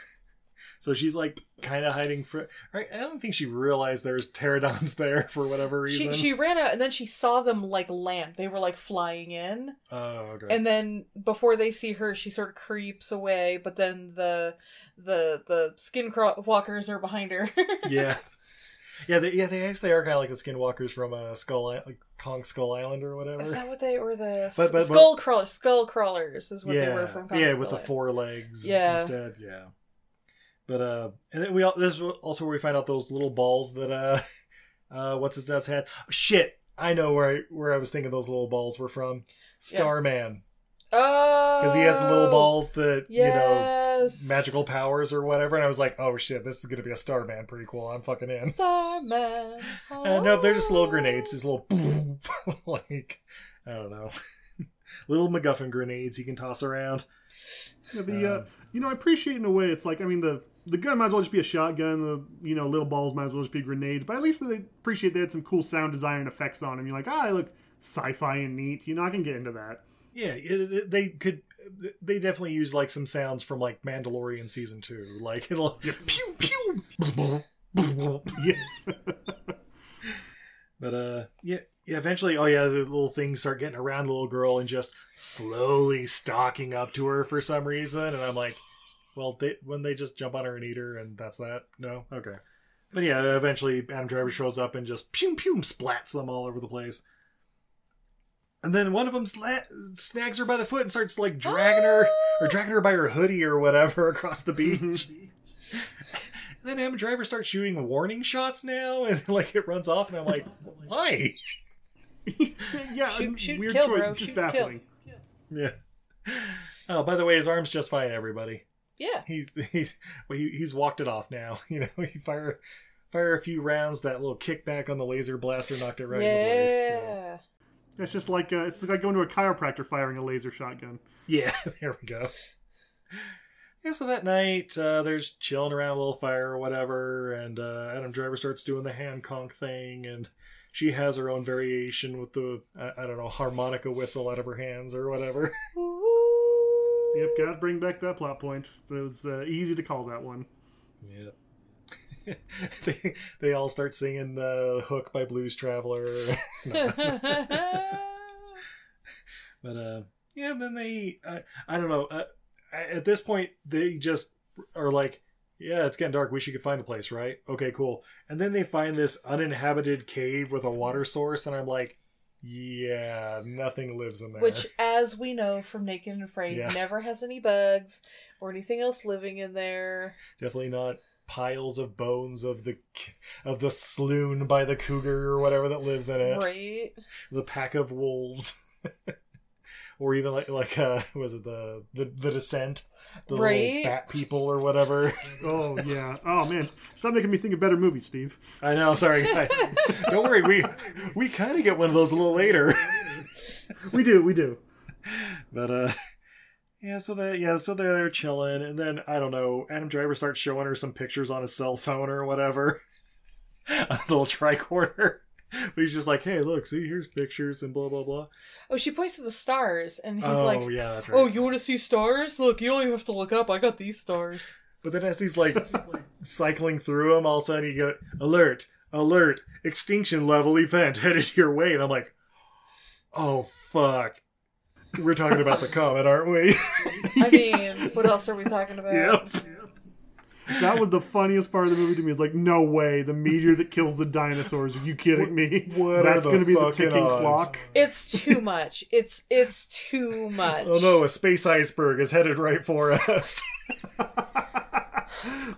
so she's like kind of hiding for. Right, I don't think she realized there's pterodons there for whatever reason. She she ran out and then she saw them like land. They were like flying in, oh, okay. and then before they see her, she sort of creeps away. But then the the the skinwalkers are behind her. yeah. Yeah, they, yeah, they actually are kind of like the skinwalkers from uh, Skull, like Kong Skull Island or whatever. Is that what they or the But- but- skull crawlers? Skull crawlers is what yeah, they were from. Kong yeah, Skull with the four legs Yeah. instead. Yeah, but uh, and then we al- this is also where we find out those little balls that uh, uh, what's his nuts had. shit, I know where I, where I was thinking those little balls were from. Starman, Oh, because he has little balls that you know magical powers or whatever, and I was like, oh shit, this is gonna be a Starman prequel. I'm fucking in. Starman. Uh, nope, they're just little grenades. Just little, like, I don't know, little MacGuffin grenades you can toss around. Yeah, the uh, you know, I appreciate in a way. It's like I mean, the the gun might as well just be a shotgun. The you know, little balls might as well just be grenades. But at least they appreciate they had some cool sound design and effects on them. You're like, ah, they look sci-fi and neat. You know, I can get into that. Yeah, they could. They definitely use like some sounds from like Mandalorian season two, like it'll Yes. pew pew. Yes. But uh, yeah, yeah. Eventually, oh yeah, the little things start getting around the little girl and just slowly stalking up to her for some reason, and I'm like, well, they when they just jump on her and eat her, and that's that. No, okay. But yeah, eventually Adam Driver shows up and just pew pew splats them all over the place. And then one of them sla- snags her by the foot and starts like dragging her or dragging her by her hoodie or whatever across the beach. And then Adam Driver starts shooting warning shots now, and like it runs off, and I'm like, why? yeah, Shoot- shoot weird kill, choice, bro. just Shoot to kill. baffling. Yeah. Oh, by the way, his arm's just fine. Everybody, Yeah. he's he's well, he, he's walked it off now. You know, he fire fire a few rounds. That little kickback on the laser blaster knocked it right in the place. so- yeah. It's just like uh, it's like going to a chiropractor firing a laser shotgun. Yeah, there we go. Yeah, so that night, uh, there's chilling around a little fire or whatever, and uh, Adam Driver starts doing the hand conch thing, and she has her own variation with the, I, I don't know, harmonica whistle out of her hands or whatever. Yep, gotta bring back that plot point. It was uh, easy to call that one. Yeah. they, they all start singing the hook by Blues Traveler. But uh, yeah, then they, I, I don't know. Uh, at this point, they just are like, yeah, it's getting dark. We should find a place, right? Okay, cool. And then they find this uninhabited cave with a water source, and I'm like, yeah, nothing lives in there. Which, as we know from Naked and Afraid, Yeah. never has any bugs or anything else living in there. definitely not piles of bones of the of the sloon by the cougar or whatever that lives in it. Right? The pack of wolves. or even like like uh was it the the, the descent the Right. little bat people or whatever Oh yeah. Oh man, stop making me think of better movies, Steve. i know sorry guys. don't worry we we kind of get one of those a little later We do, we do. but uh yeah so they yeah so they're there chilling and then i don't know adam driver starts showing her some pictures on his cell phone or whatever a little tricorder but he's just like hey look see here's pictures and blah blah blah Oh, she points to the stars, and he's oh like, yeah that's oh, right Oh, you want to see stars? Look, you only have to look up. I got these stars. But then as he's like cycling through them, all of a sudden you get alert, alert, extinction level event headed your way, and I'm like, oh fuck, we're talking about the comet, aren't we? I mean, what else are we talking about? yep. That was the funniest part of the movie to me. Is like, no way, the meteor that kills the dinosaurs. Are you kidding me? What are That's going to be the ticking odds? clock. It's too much. It's it's too much. Oh no, a space iceberg is headed right for us.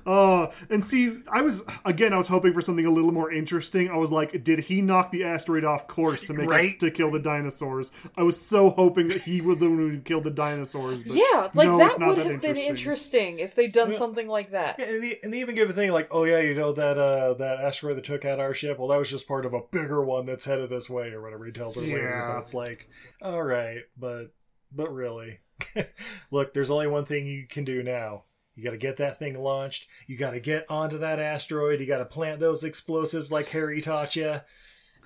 Oh, and see, I was again, I was hoping for something a little more interesting. I was like, did he knock the asteroid off course to make Right? it to kill the dinosaurs? I was so hoping that he was the one who killed the dinosaurs. But Yeah, like no, that it's not would that have been interesting. interesting if they'd done Yeah. something like that. Yeah, and, they, and they even give a thing like, oh yeah, you know that uh, that asteroid that took out our ship. Well, that was just part of a bigger one that's headed this way, or whatever he tells her later. Yeah. But it's like, all right, but but really, look, there's only one thing you can do now. You got to get that thing launched. You got to get onto that asteroid. You got to plant those explosives like Harry taught you.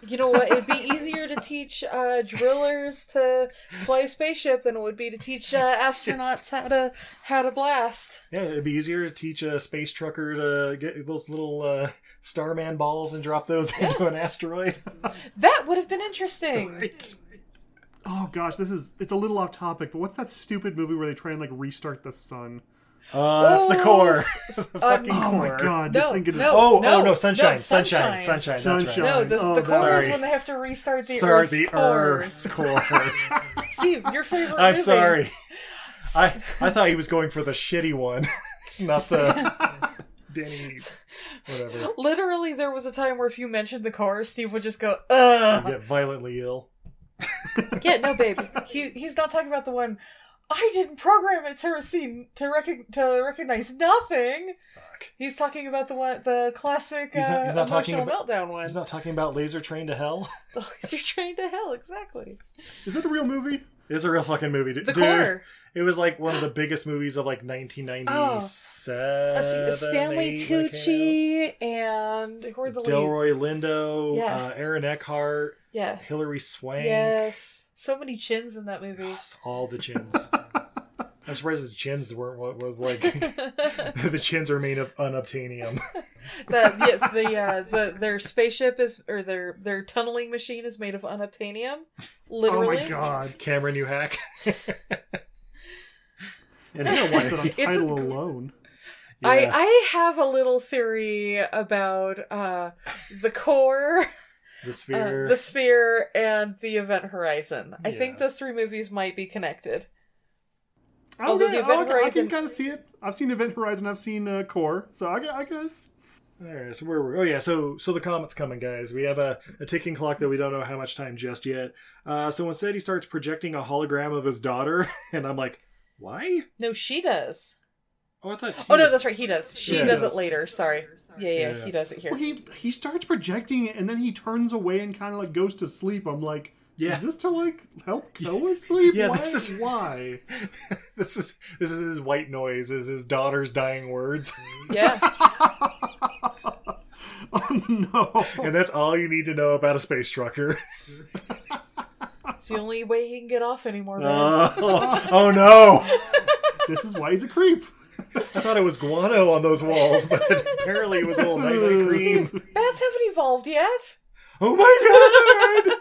You know what? It'd be easier to teach uh, drillers to fly a spaceship than it would be to teach uh, astronauts how to how to blast. Yeah, it'd be easier to teach a space trucker to get those little uh, Starman balls and drop those into an asteroid. That would have been interesting. Oh gosh, this is it's a little off topic, but what's that stupid movie where they try and like restart the sun? Uh, that's the Oh, core. s- the um, fucking Oh core. my god, just No, thinking no. Oh, No, oh no, sunshine, no, sunshine, sunshine. sunshine, that's Sunshine. right. No, the, Oh, the core sorry. is when they have to restart the Sorry, Earth's the core. Earth core. Steve, your favorite I'm movie. sorry. I I thought he was going for the shitty one, not the Danny. Whatever. Literally, there was a time where if you mentioned the car, Steve would just go, "Ugh." Get violently ill. Yeah, no, baby. He he's not talking about the one. I didn't program it to receive to rec- to recognize nothing. Fuck. He's talking about the one, the classic He's not- uh, he's not talking emotional about- meltdown one. He's not talking about Laser Train to Hell. The Laser Train to hell, exactly. Is that a real movie? It's a real fucking movie, dude. The core. It was like one of the biggest movies of like 1997. Let's Stanley eight, when it Tucci and who are the out. leads? Delroy Lindo, Yeah. uh, Aaron Eckhart, Yeah. Hilary Swank. Yes. So many chins in that movie. All the chins. I'm surprised the chins weren't what was like. the chins are made of unobtainium. the yes, the uh, the their spaceship is or their their tunneling machine is made of unobtainium. Oh my god. Cameron, you hack. and I watched it on It's a title gr- alone. I I have a little theory about uh the core, the uh, sphere. the sphere, and the event horizon. I think those three movies might be connected. Although Okay, the Event okay, I can kind of see it. I've seen Event Horizon. I've seen uh, Core. So I, I guess. All right, so where were? Oh yeah, so so the comet's coming, guys. We have a, a ticking clock that we don't know how much time just yet. Uh, so instead, he starts projecting a hologram of his daughter, and I'm like, why? No, she does. Oh, I thought. Oh no, that's right. He does. She Yeah. does it later. Sorry. Yeah, yeah, Yeah. he does it here. Well, he he starts projecting it, and then he turns away and kind of like goes to sleep. I'm like, Yeah. is this to like help Noah sleep? Yeah, why? this is- why. this is this is his white noise. Is his daughter's dying words, Yeah. Oh no! and that's all you need to know about a space trucker. It's the only way he can get off anymore, man. oh, oh no! this is why he's a creep. I thought it was guano on those walls, but apparently it was a little night cream. Bats haven't evolved yet. Oh my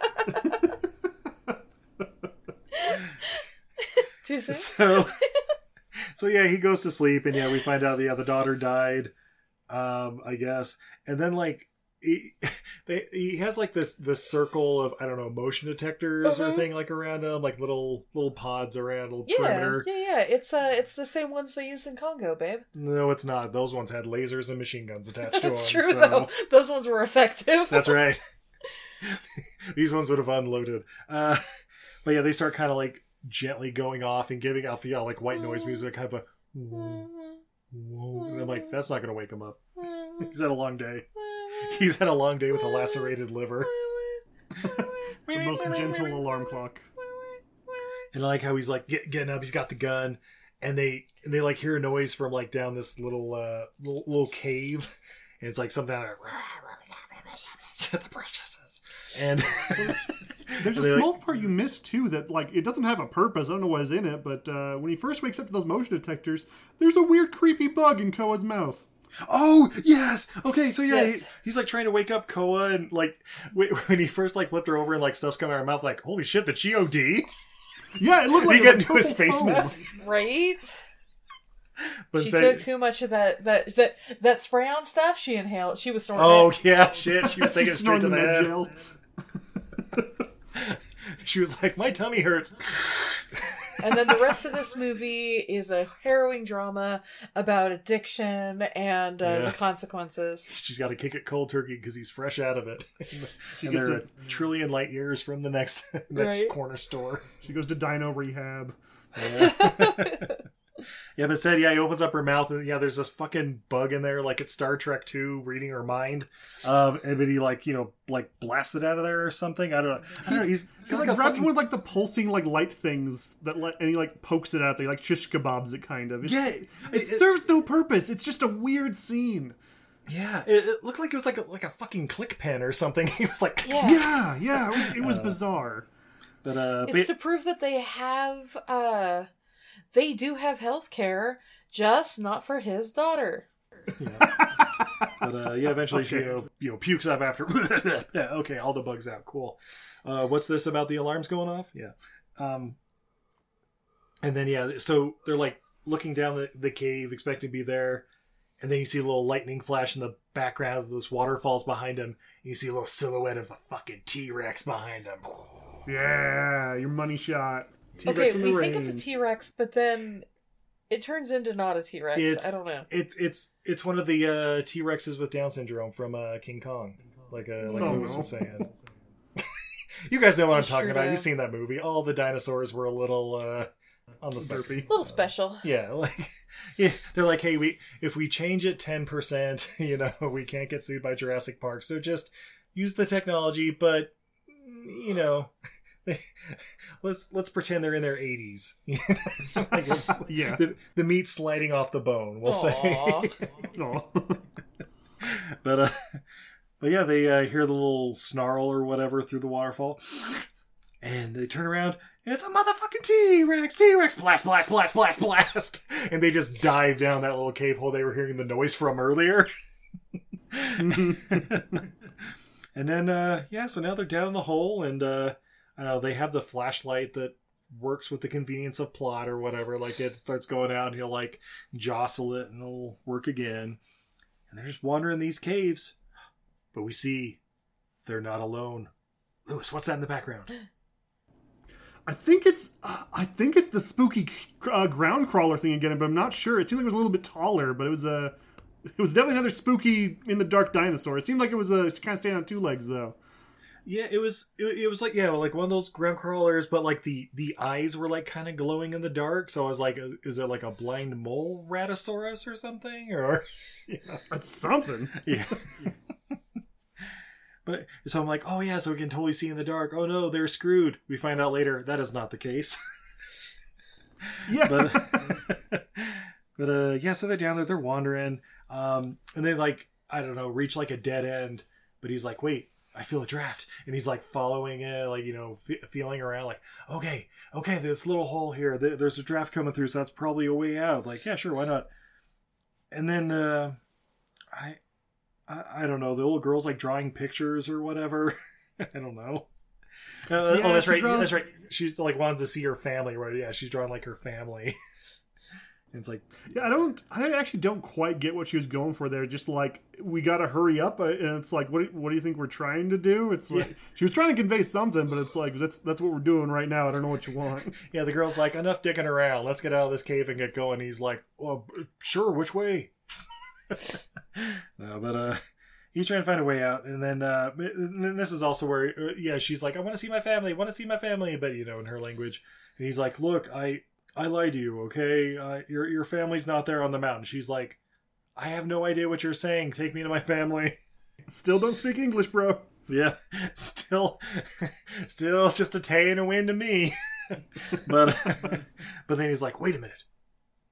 god! So so yeah he goes to sleep and yeah we find out yeah the other daughter died um i guess and then like he, they, he has like this this circle of i don't know motion detectors or Uh-huh. thing like around him like little little pods around little Yeah, perimeter yeah, yeah. It's uh, it's the same ones they use in Congo, babe. no it's not those ones had lasers and machine guns attached to That's them true so- though. Those ones were effective. That's right. These ones would have unloaded. Uh, but yeah, they start kind of like gently going off and giving off yeah like white noise music, kind of a whoa, whoa. And I'm like, that's not gonna wake him up. He's had a long day. He's had a long day with a lacerated liver. The most gentle alarm clock. And I like how he's like get, getting up. He's got the gun, and they and they like hear a noise from like down this little uh little, little cave, and it's like something like the preciouses. And There's a They, like- small part you miss too that like it doesn't have a purpose. I don't know what is in it, but uh, when he first wakes up to those motion detectors, there's a weird creepy bug in Koa's mouth. Oh yes. Okay. So yeah, Yes. he, he's like trying to wake up Koa, and like wh- when he first like flipped her over and like stuff's coming out of her mouth, like holy shit, the God. Yeah, it looked like he got into his purple space foam. mouth. right? But she instead- took too much of that that that that spray on stuff. She inhaled. She was snorting. Oh it. yeah, shit. She was taking straight to the the head. gel. She was like, my tummy hurts. And then the rest of this movie is a harrowing drama about addiction and uh, Yeah. the consequences. She's got to kick it cold turkey because he's fresh out of it. and gets a- a trillion light years from the next next Right. corner store. She goes to Dino Rehab. Yeah, but said, yeah, he opens up her mouth and yeah, there's this fucking bug in there, like it's Star Trek 2 reading her mind. Um, and but he like, you know, like blasted out of there or something. I don't know. I don't know. He's He like, like a grabs fucking, one with like the pulsing like light things that let and he like pokes it out there, like shish kebabs it kind of. It's, yeah, it, it, serves no purpose. It's just a weird scene. yeah. It, it looked like it was like a, like a fucking click pen or something. He was like, Yeah. Yeah, yeah, it was, it was bizarre. but uh, It's but, to prove that they have uh they do have health care, just not for his daughter. Yeah. but uh, yeah, eventually she Okay. you know, you know pukes up after. yeah, okay, all the bugs out. Cool. Uh, what's this about the alarms going off? Yeah. Um, and then yeah, so they're like looking down the, the cave, expecting to be there, and then you see a little lightning flash in the background as this waterfalls behind him. And you see a little silhouette of a fucking T Rex behind him. Yeah, your money shot. T-Rex okay, in we the think it's a T Rex, but then it turns into not a T Rex. It's- I don't know. It's it's it's one of the uh, T Rexes with Down syndrome from uh, King Kong, like uh, like Oh, Lewis no. was saying. you guys know what I'm I talking sure about. do. You've seen that movie. All the dinosaurs were a little uh, on the spectrum. A little special. Yeah, like yeah, they're like, hey, we if we change it ten percent, you know, we can't get sued by Jurassic Park. So just use the technology, but you know, let's let's pretend they're in their eighties. like, Yeah. the, the meat sliding off the bone. We'll say. Oh. But uh, but yeah, they uh, hear the little snarl or whatever through the waterfall, and they turn around. It's a motherfucking T Rex, T Rex, blast, blast, blast, blast, blast, and they just dive down that little cave hole they were hearing the noise from earlier. and then uh, yeah, so now they're down in the hole, and uh, I know they have the flashlight that works with the convenience of plot or whatever. Like it starts going out, and he'll like jostle it, and it'll work again and they're just wandering these caves. But we see they're not alone. Lewis, what's that in the background? I think it's uh, I think it's the spooky uh, ground crawler thing again, but I'm not sure. It seemed like it was a little bit taller, but it was a it was definitely another spooky in the dark dinosaur. It seemed like it was a kind of standing on two legs though. Yeah, it was. It, it was like yeah, like one of those ground crawlers, but like the the eyes were like kind of glowing in the dark. So I was like, is it like a blind mole ratosaurus or something? Or That's something. yeah. But so I'm like, oh yeah, so we can totally see in the dark. Oh no, they're screwed. We find out later that is not the case. Yeah. but but uh yeah, so they're down there, they're wandering, um, and they like I don't know, reach like a dead end. But he's like, wait, I feel a draft, and he's like following it, like you know, f- feeling around, like okay, okay, this little hole here. There- There's a draft coming through, so that's probably a way out. Like yeah, sure, why not? And then uh, I, I I don't know, the little girl's like drawing pictures or whatever. I don't know. Uh, Yeah, oh, that's right. draws- That's right. She's like wanted to see her family, right? Yeah, she's drawing like her family. and it's like, Yeah, I don't. I actually don't quite get what she was going for there. Just like we got to hurry up, uh, and it's like, what? do- What do you think we're trying to do? It's like Yeah. she was trying to convey something, but it's like that's that's what we're doing right now. I don't know what you want. yeah, the girl's like, enough dicking around. Let's get out of this cave and get going. He's like, oh, sure, which way? no, but uh, he's trying to find a way out, and then uh, and then this is also where, uh, yeah, she's like, I want to see my family, I want to see my family, but you know, in her language, and he's like, look, I I lied to you, okay? Uh, your your family's not there on the mountain. She's like, I have no idea what you're saying. Take me to my family. Still don't speak English, bro. Yeah, still, still just a tay and a win to me. but, but then he's like, "Wait a minute,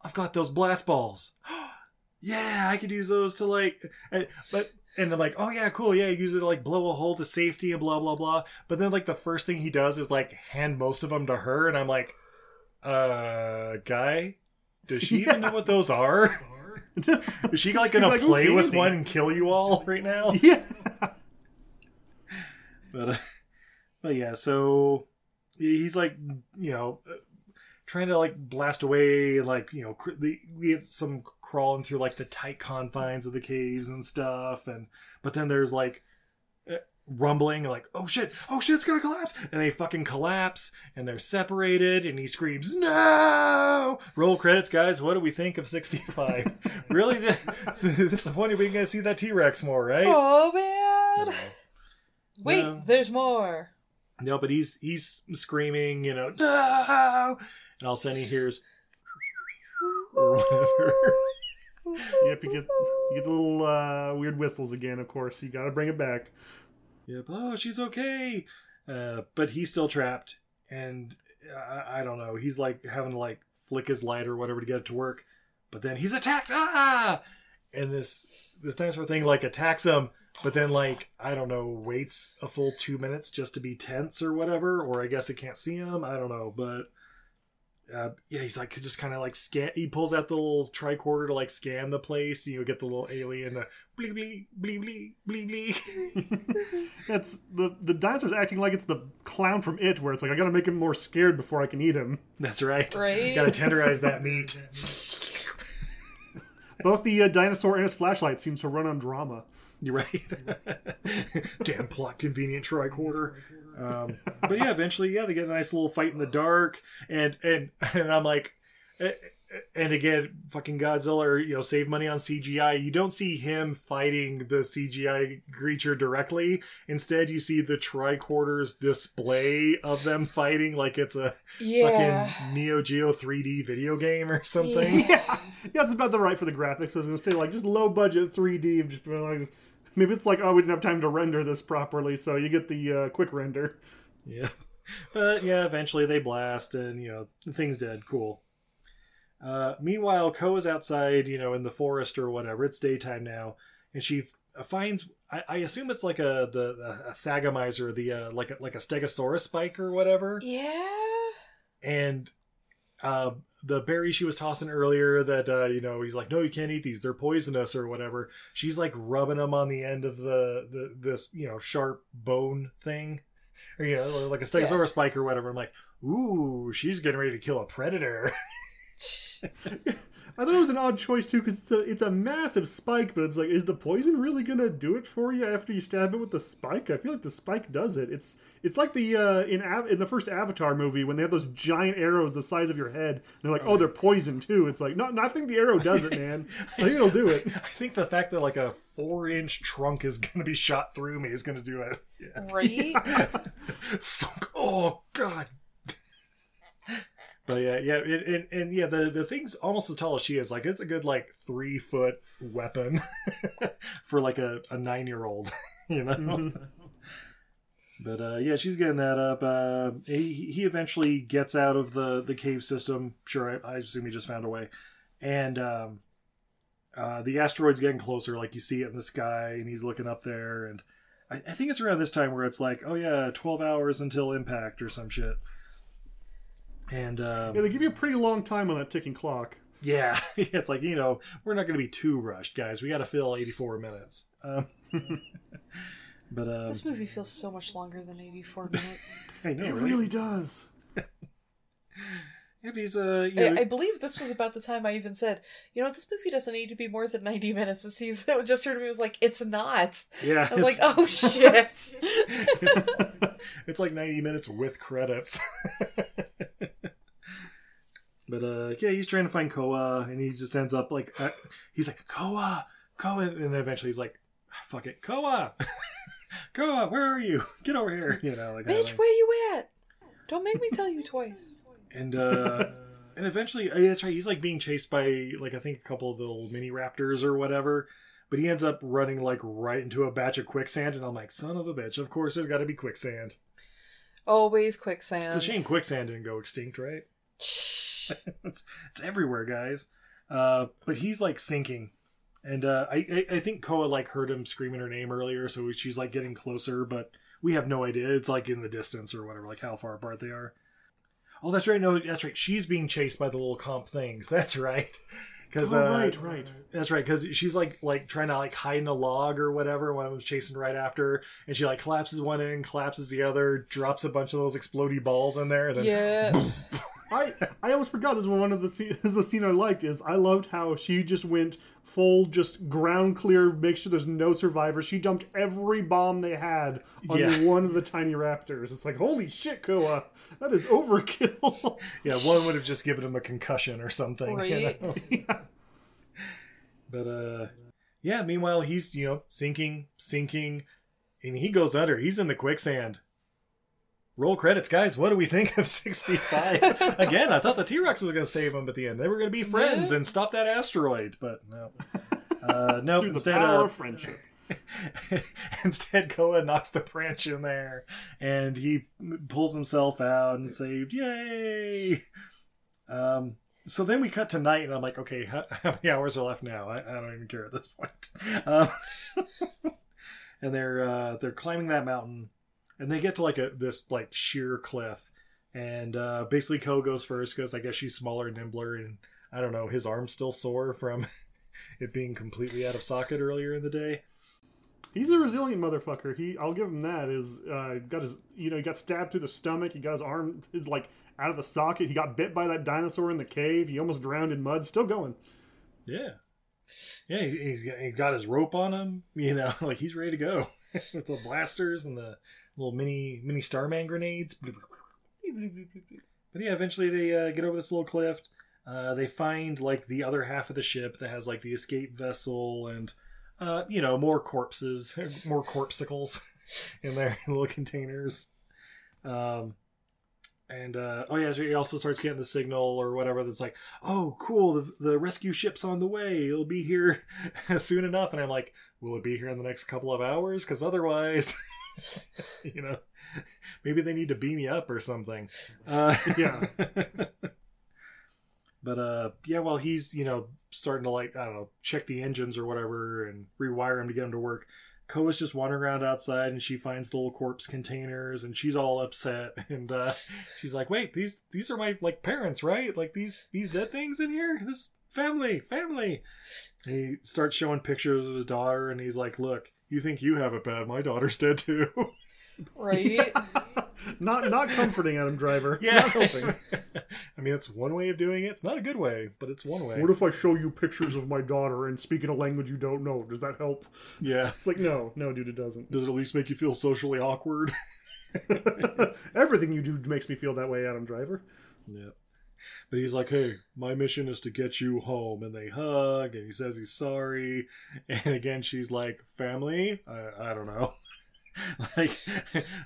I've got those blast balls. yeah, I could use those to like." eh, But and I'm like, "Oh yeah, cool. Yeah, use it to like blow a hole to safety and blah blah blah." But then like the first thing he does is like hand most of them to her, and I'm like, "Uh, guy, does she even know what those are?" Is she like gonna Like, play with one and kill you all right now? Yeah. but uh, but yeah so he's like you know uh, trying to like blast away like you know cr- the, we get some crawling through like the tight confines of the caves and stuff and but then there's like uh, rumbling like oh shit oh shit it's gonna collapse and they fucking collapse and they're separated and he screams no roll credits guys what do we think of 65 really disappointed disappointing we gonna see that t-rex more right Oh man! Wait, No. there's more. No, but he's he's screaming, you know, no! And all of a sudden he hears or whatever. Yep. You get you get the little uh, weird whistles again. Of course, you got to bring it back. Yep. Oh, she's okay. Uh, but he's still trapped, and I, I don't know. He's like having to like flick his light or whatever to get it to work. But then he's attacked. Ah! And this this dinosaur thing like attacks him, but then like I don't know, waits a full two minutes just to be tense or whatever, or I guess it can't see him. I don't know, but uh, yeah, he's like just kind of like scan. He pulls out the little tricorder to like scan the place. You know, get the little alien, the blee blee blee blee blee blee. It's the the dinosaur's acting like it's the clown from It, where it's like I got to make him more scared before I can eat him. That's right. Right? Got to tenderize that meat. Both the uh, dinosaur and his flashlight seems to run on drama. You're right. Damn plot convenient tricorder. Um, but yeah, eventually, yeah, they get a nice little fight in the dark, and and and I'm like, eh, eh, and again, fucking Godzilla, or, you know, save money on CGI. You don't see him fighting the CGI creature directly. Instead, you see the tricorder's display of them fighting like it's a Yeah. fucking Neo Geo 3D video game or something. Yeah. Yeah, it's about the right for the graphics. I was gonna say like just low budget 3D. Just like maybe it's like oh we didn't have time to render this properly, so you get the uh, quick render. Yeah. But yeah, eventually they blast and, you know, the thing's dead. Cool. Uh, meanwhile, Koa is outside, you know, in the forest or whatever. It's daytime now. And she f- finds, I, I assume it's like a, the, a thagomizer, the, uh, like a, like a stegosaurus spike or whatever. Yeah. And, uh, the berry she was tossing earlier that, uh, you know, he's like, no, you can't eat these. They're poisonous or whatever. She's like rubbing them on the end of the, the, this, you know, sharp bone thing. Or, you know, like a stegosaurus spike or whatever. I'm like, ooh, she's getting ready to kill a predator. I thought it was an odd choice too, because it's a, it's a massive spike, but it's like, is the poison really gonna do it for you after you stab it with the spike? I feel like the spike does it. It's it's like the uh, in Av- in the first Avatar movie when they have those giant arrows the size of your head. And they're like, oh, they're poison too. It's like, no, no, I think the arrow does it, man. I think it'll do it. I think the fact that like a four inch trunk is going to be shot through me is going to do it. Yeah. Right? Thunk. oh god. But yeah, yeah, and, and, and yeah, the the thing's almost as tall as she is. Like it's a good like three foot weapon for like a, a nine year old, you know. But uh, yeah, she's getting that up. Uh, he he eventually gets out of the the cave system. Sure, I, I assume he just found a way, and um, uh, the asteroid's getting closer. Like you see it in the sky, and he's looking up there. And I, I think it's around this time where it's like, oh yeah, twelve hours until impact or some shit. And um, Yeah, they give you a pretty long time on that ticking clock. yeah, it's like you know we're not going to be too rushed, guys. We got to fill eighty four minutes. Um, but um, this movie feels so much longer than 84 minutes. I know, It right? really does. Yeah, but he's uh, you know, I, I believe this was about the time I even said, you know this movie doesn't need to be more than 90 minutes. It seems that just heard me was like, it's not. yeah, I was like, oh shit. it's, it's like 90 minutes with credits. But uh yeah, he's trying to find Koa and he just ends up like uh, he's like Koa, Koa and then eventually he's like fuck it, Koa. Koa, where are you? Get over here, you know, like Bitch, where you at? Don't make me tell you twice. and uh and eventually uh, that's right, he's like being chased by like I think a couple of the little mini raptors or whatever. But he ends up running like right into a batch of quicksand, and I'm like, son of a bitch! Of course, there's got to be quicksand. Always quicksand. It's a shame quicksand didn't go extinct, right? it's it's everywhere, guys. Uh, but he's like sinking, and uh, I, I I think Koa like heard him screaming her name earlier, so she's like getting closer, but we have no idea. It's like in the distance or whatever, like how far apart they are. Oh, that's right. No, that's right. She's being chased by the little comp things. That's right. Because Oh, uh, right, right. that's right, because she's like like trying to like hide in a log or whatever. One of them's chasing right after, her, and she like collapses one end, collapses the other, drops a bunch of those explody balls in there, and then Yeah. I I almost forgot this was one of the scene, this is the scene I liked is I loved how she just went full just ground clear, make sure there's no survivors. She dumped every bomb they had on Yeah. one of the tiny raptors. It's like holy shit, Koa, that is overkill. yeah, one would have just given him a concussion or something. you Right. know? But uh, yeah. Meanwhile, he's you know sinking, sinking, and he goes under. He's in the quicksand. Roll credits, guys. What do we think of 65? Again, I thought the T Rex was going to save them at the end. They were going to be friends Yeah. and stop that asteroid, but no. Uh, no, Through the instead power uh, of friendship. Instead, Koa knocks the branch in there, and he pulls himself out and saved. Yay! Um, so then we cut to night, and I'm like, okay, how, how many hours are left now? I, I don't even care at this point. Um, and they're uh, they're climbing that mountain, and they get to like a this like sheer cliff, and uh, basically Koa goes first because I guess she's smaller and nimbler, and I don't know, his arm's still sore from it being completely out of socket earlier in the day. He's a resilient motherfucker. He, I'll give him that. Is uh, got his, you know, he got stabbed through the stomach. He got his arm, his like out of the socket. He got bit by that dinosaur in the cave. He almost drowned in mud. Still going. Yeah. Yeah, he- he's got, he got his rope on him, you know, like he's ready to go with the blasters and the little mini mini Starman grenades. But yeah, eventually they uh, get over this little cliff. Uh, they find like the other half of the ship that has like the escape vessel and uh, you know more corpses, more corpsicles in their little containers. Um, and uh, oh yeah, so he also starts getting the signal or whatever that's like, oh cool, the, the rescue ship's on the way. It'll be here soon enough. And I'm like, will it be here in the next couple of hours? Because otherwise, you know, maybe they need to beam me up or something. Uh, Yeah. but uh, yeah, while he's you know starting to like I don't know check the engines or whatever and rewire them to get them to work. Koa's just wandering around outside and she finds little corpse containers and she's all upset and uh, she's like, "Wait, these these are my like parents, right? Like these these dead things in here? This family, family." He starts showing pictures of his daughter and he's like, "Look, you think you have it bad? My daughter's dead too." Right? Not not comforting, Adam Driver. Yeah. Not helping. I mean, it's one way of doing it. It's not a good way, but it's one way. What if I show you pictures of my daughter and speak in a language you don't know? Does that help? yeah. It's like no, no, dude, it doesn't. Does it at least make you feel socially awkward? Everything you do makes me feel that way, Adam Driver. Yeah. But he's like, hey, my mission is to get you home. And they hug, and he says he's sorry. And again, she's like, family? I, I don't know. like,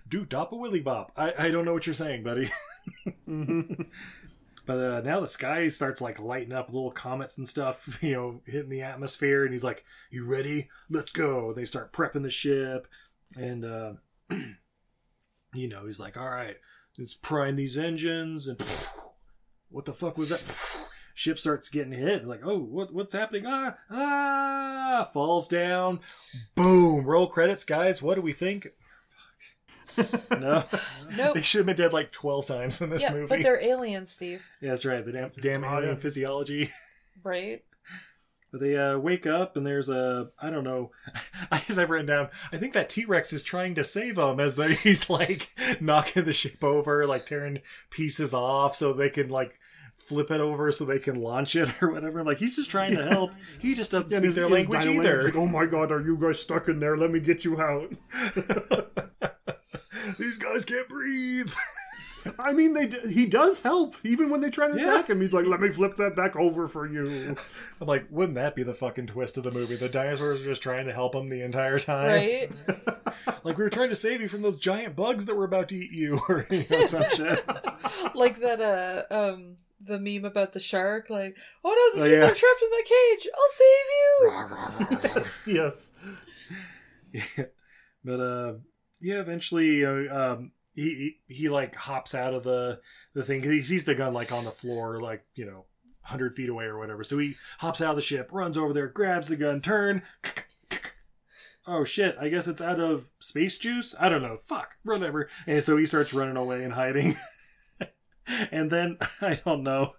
do dop a willy bop. I, I don't know what you're saying, buddy. but uh, now the sky starts like lighting up little comets and stuff, you know, hitting the atmosphere. And he's like, you ready? Let's go. They start prepping the ship. And, uh, you know, he's like, all right, let's prime these engines. And what the fuck was that? Ship starts getting hit. Like, oh, what what's happening? Ah, ah, falls down. Boom. Roll credits, guys. What do we think? no, Nope. they should have been dead like twelve times in this yeah, movie. but they're aliens, Steve. Yeah, that's right. The damn, damn alien physiology. Right? But they uh, wake up and there's a I don't know. I guess I've written down. I think that T Rex is trying to save them as they, he's like knocking the ship over, like tearing pieces off so they can like flip it over so they can launch it or whatever. I'm like he's just trying to help. He just doesn't Yeah, speak his- their his language either. like, oh my god, are you guys stuck in there? Let me get you out. These guys can't breathe. I mean, they d- he does help even when they try to Yeah. attack him. He's like, let me flip that back over for you. I'm like, wouldn't that be the fucking twist of the movie? The dinosaurs are just trying to help him the entire time. Right? Like we were trying to save you from those giant bugs that were about to eat you, or you know, some shit. like that uh um the meme about the shark, like, oh no, these Oh, people yeah. are trapped in that cage. I'll save you. yes. yes. but uh yeah eventually uh, um he, he he like hops out of the the thing. he sees the gun like on the floor like you know 100 feet away or whatever so he hops out of the ship runs over there grabs the gun turn oh shit i guess it's out of space juice i don't know fuck whatever and so he starts running away and hiding and then i don't know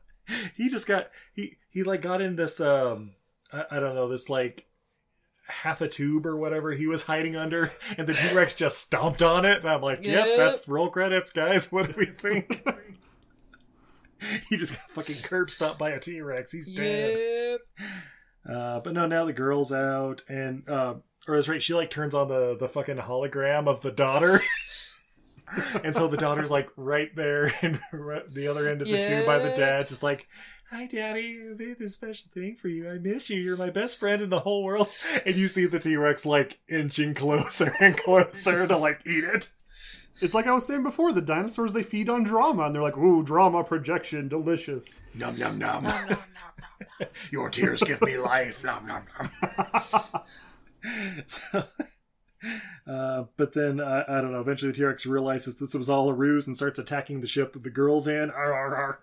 he just got he he like got in this um I, I don't know this like half a tube or whatever he was hiding under, and the T Rex just stomped on it. And I'm like, yep, Yep. that's roll credits, guys. What do we think? he just got fucking curb stomped by a T Rex. He's dead. Yep. Uh, but no, now the girl's out, and uh, or that's right, she like turns on the the fucking hologram of the daughter. And so the daughter's like right there and the other end of the tube by the dad, just like, Hi daddy, I made this special thing for you. I miss you. You're my best friend in the whole world. And you see the T Rex like inching closer and closer to like eat it. It's like I was saying before, the dinosaurs they feed on drama, and they're like, "Ooh, drama projection, delicious." Num num num. Your tears give me life. Nom nom nom. so, uh, but then I, I don't know. Eventually, the T Rex realizes this was all a ruse and starts attacking the ship that the girl's in. Arr, arr, arr.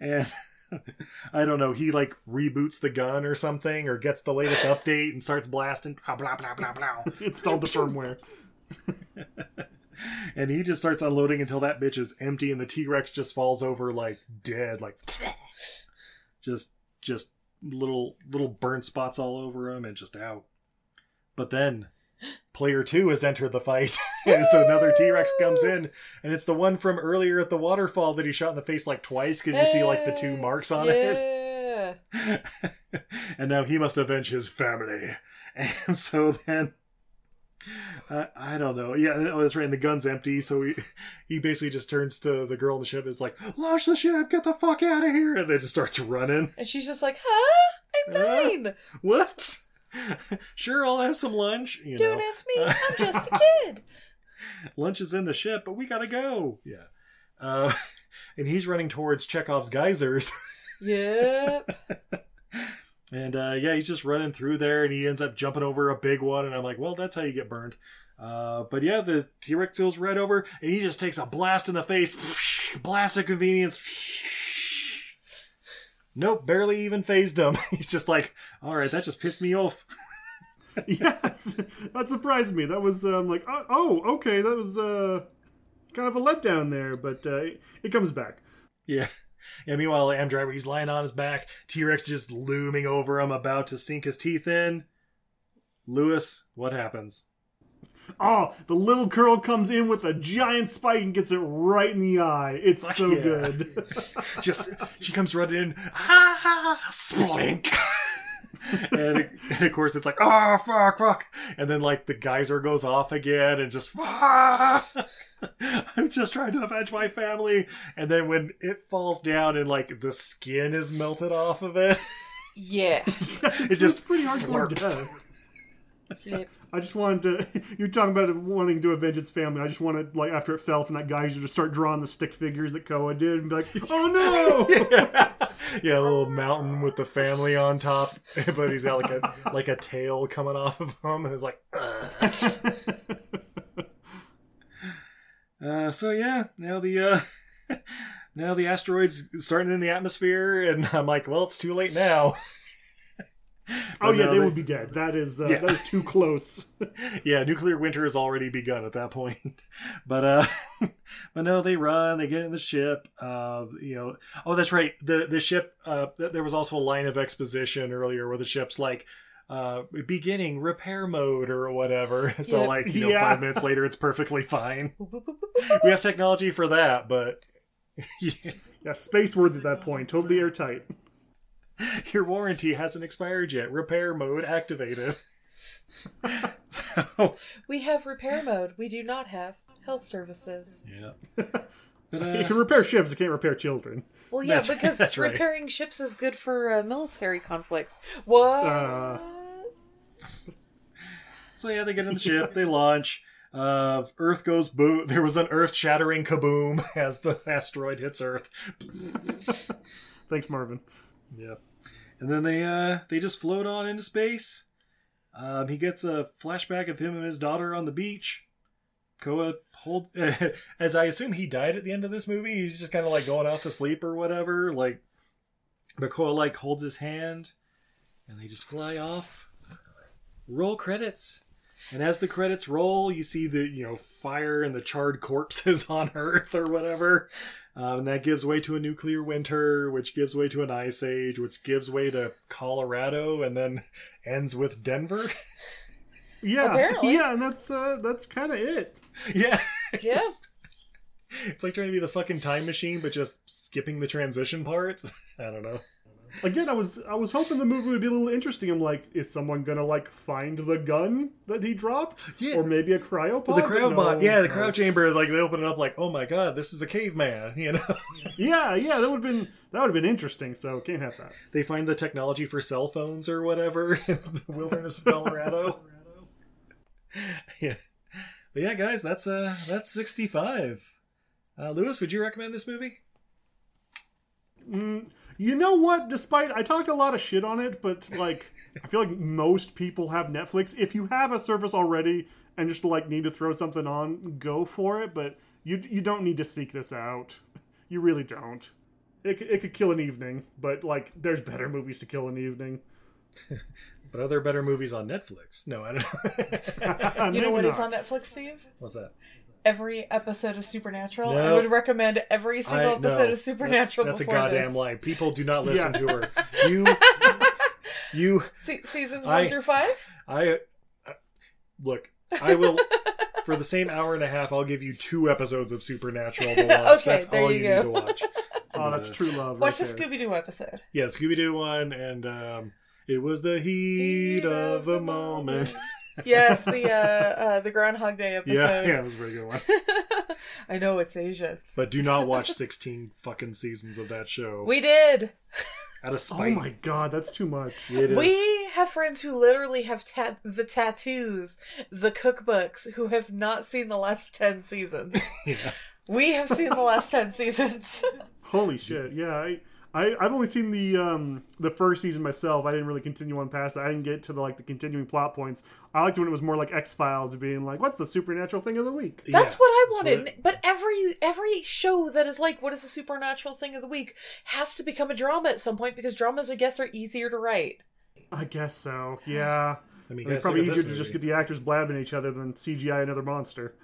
And I don't know. He like reboots the gun or something, or gets the latest update and starts blasting. Blah blah blah blah blah. Installed the firmware. and he just starts unloading until that bitch is empty, and the T Rex just falls over like dead, like just just little little burn spots all over him, and just out. But then player two has entered the fight, and so another T Rex comes in, and it's the one from earlier at the waterfall that he shot in the face like twice because you see like the two marks on it. and now he must avenge his family. And so then, uh, I don't know. Yeah, oh, that's right. And the gun's empty, so he he basically just turns to the girl on the ship. and Is like, launch the ship, get the fuck out of here, and then just starts running. And she's just like, huh? I'm nine. What? Sure, I'll have some lunch. You Don't know, ask me. I'm just a kid. lunch is in the ship, but we gotta go. Yeah. Uh, and he's running towards Chekhov's geysers. Yep. And uh, yeah, he's just running through there, and he ends up jumping over a big one. And I'm like, well, that's how you get burned. Uh, but yeah, the T Rex goes right over, and he just takes a blast in the face. Blast of convenience. Nope, barely even phased him. He's just like, all right, that just pissed me off. yes, that surprised me. That was um, like, oh, oh, okay, that was uh, kind of a letdown there, but uh, it, it comes back. Yeah. Yeah, meanwhile, Adam Driver, he's lying on his back. T Rex just looming over him, about to sink his teeth in. Lewis, what happens? Oh, the little girl comes in with a giant spike and gets it right in the eye. It's so Yeah. good. just she comes running in, ah, splink. and, and of course it's like, oh fuck, fuck, and then like the geyser goes off again, and just, fuck. I'm just trying to avenge my family, and then when it falls down and like the skin is melted off of it, Yeah. it's just pretty hard to death. Flip. I just wanted to. You're talking about wanting to avenge its family. I just wanted, like, after it fell from that geyser, to start drawing the stick figures that Koa did and be like, oh no! yeah, a little mountain with the family on top, but he's got like a like a tail coming off of him, and it's like. "Ugh." Uh, so yeah, now the uh, now the asteroids starting in the atmosphere, and I'm like, well, it's too late now. Oh yeah, no, they would be dead. That is uh, Yeah. that is too close. yeah, nuclear winter has already begun at that point. But uh but no, they run, they get in the ship. Uh you know, oh that's right. The the ship uh th- there was also a line of exposition earlier where the ship's like uh beginning repair mode or whatever. So Yep. like, you know, Yeah. 5 minutes later it's perfectly fine. We have technology for that, but yeah, space worthy at that point. Totally airtight. your warranty hasn't expired yet. Repair mode activated. so We have repair mode. We do not have health services. yeah. But, uh, You can repair ships, you can't repair children. Well, yeah, That's- because that's right. repairing ships is good for uh, military conflicts. What? Uh, So yeah, they get in the ship, they launch. Uh, Earth goes boom. There was an earth-shattering kaboom as the asteroid hits Earth. Thanks, Marvin. Yeah, and then they uh they just float on into space. Um, he gets a flashback of him and his daughter on the beach. Koa hold as I assume he died at the end of this movie. He's just kind of like going off to sleep or whatever. Like, but Koa like holds his hand, and they just fly off. Roll credits. And as the credits roll, you see the you know fire and the charred corpses on Earth or whatever, um, and that gives way to a nuclear winter, which gives way to an ice age, which gives way to Colorado, and then ends with Denver. Yeah, Apparently. yeah, and that's uh, that's kind of it. yeah, Yeah. It's like trying to be the fucking time machine, but just skipping the transition parts. I don't know. Again, I was I was hoping the movie would be a little interesting. I'm like, is someone gonna like find the gun that he dropped, Yeah. or maybe a cryopod? The cryo No, yeah, the cryo chamber, like they open it up, like, oh my god, this is a caveman. You know, Yeah, yeah, that would have been that would have been interesting. So can't have that. they find the technology for cell phones or whatever in the wilderness of Colorado. yeah, but yeah, guys, that's uh, that's sixty-five. Uh, Lewis, would you recommend this movie? Mm, you know what? Despite I talked a lot of shit on it, but like I feel like most people have Netflix. If you have a service already and just like need to throw something on, go for it. But you you don't need to seek this out. You really don't. It, it could kill an evening, but like there's better movies to kill an evening. But are there better movies on Netflix? No, I don't know. You know what Maybe is on Netflix, Steve? What's that? Every episode of Supernatural. I would recommend every single I- episode no. of Supernatural That's a goddamn this. lie. People do not listen Yeah. to her. You, you, Se- seasons I- one through five? I, I look. I will for the same hour and a half. I'll give you two episodes of Supernatural to watch. Okay, That's there all you you, go. need to watch. Oh, that's true love. Watch right the. Scooby Doo episode. Yeah, Scooby Doo one, and um, it was the heat of the moment. Yes, the uh, uh, the Groundhog Day episode. Yeah, yeah, it was a very good one. I know it's Asia. But do not watch sixteen fucking seasons of that show. We did. out of spite. Oh my god, that's too much. It is. We have friends who literally have tat- the tattoos, the cookbooks, who have not seen the last 10 seasons. Yeah. we have seen the last 10 seasons. Holy shit! Yeah, I, I I've only seen the um the first season myself. I didn't really continue on past that. I didn't get to the like the continuing plot points. I liked when it was more like X Files, being like, "What's the supernatural thing of the week?" That's Yeah, what I wanted. what- But every every show that is like, what is the supernatural thing of the week, has to become a drama at some point because dramas, I guess, are easier to write. I guess so. Yeah, I mean, it's probably easier to just get the actors blabbing at each other than CGI another monster.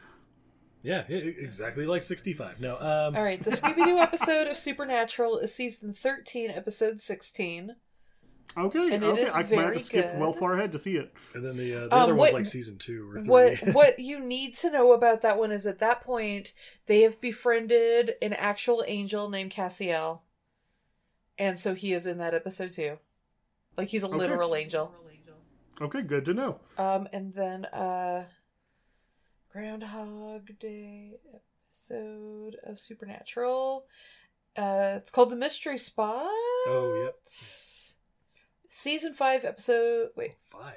Yeah, exactly like sixty-five. No, um, All right, the Scooby Doo episode of Supernatural is season 13, episode 16. Okay, And it okay. is I might have very to skip good. well far ahead to see it. And then the uh, the Um, other what- one's like season two or three. What what you need to know about that one is at that point they have befriended an actual angel named Castiel, and so he is in that episode too. Like he's a Okay. literal angel. Okay, good to know. Um, and then uh, Groundhog Day episode of Supernatural. Uh, it's called the Mystery Spot. Oh, yep. Season five, episode. Wait, Five.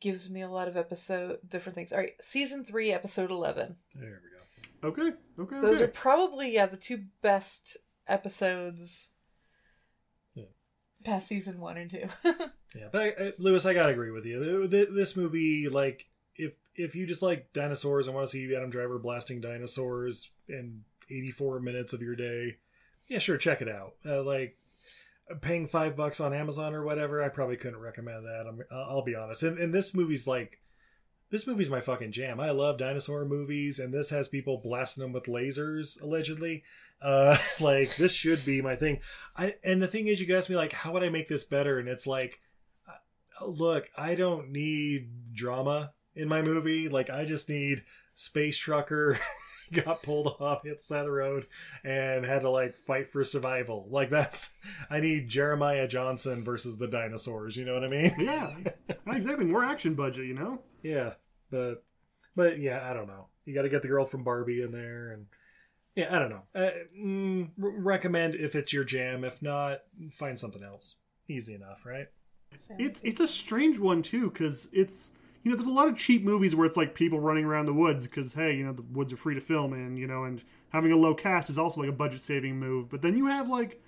gives me a lot of episode different things. All right, season three, episode eleven. There we go. Okay, okay, Those okay. are probably yeah the two best episodes. Yeah. Past season one and two. Yeah, but uh, Lewis, I gotta agree with you. Th- th- This movie, like, if you just like dinosaurs and want to see Adam Driver blasting dinosaurs in 84 minutes of your day, yeah, sure, check it out. Uh, like, paying five bucks on Amazon or whatever, I probably couldn't recommend that. I'm, I'll be honest. And, and this movie's like, this movie's my fucking jam. I love dinosaur movies, and this has people blasting them with lasers allegedly. Uh, like this should be my thing. I and the thing is, you could ask me like, how would I make this better? And it's like look, I don't need drama in my movie. Like, I just need space trucker got pulled off, hit the side of the road, and had to like fight for survival. Like, that's I need Jeremiah Johnson versus the dinosaurs. You know what I mean? Yeah, exactly. More action budget, you know. Yeah, but but yeah, I don't know. You got to get the girl from Barbie in there, and yeah, I don't know. Uh, mm, recommend if it's your jam. If not, find something else. Easy enough, right? It's it's a strange one too because it's you know there's a lot of cheap movies where it's like people running around the woods because hey you know the woods are free to film in you know and having a low cast is also like a budget saving move. But then you have like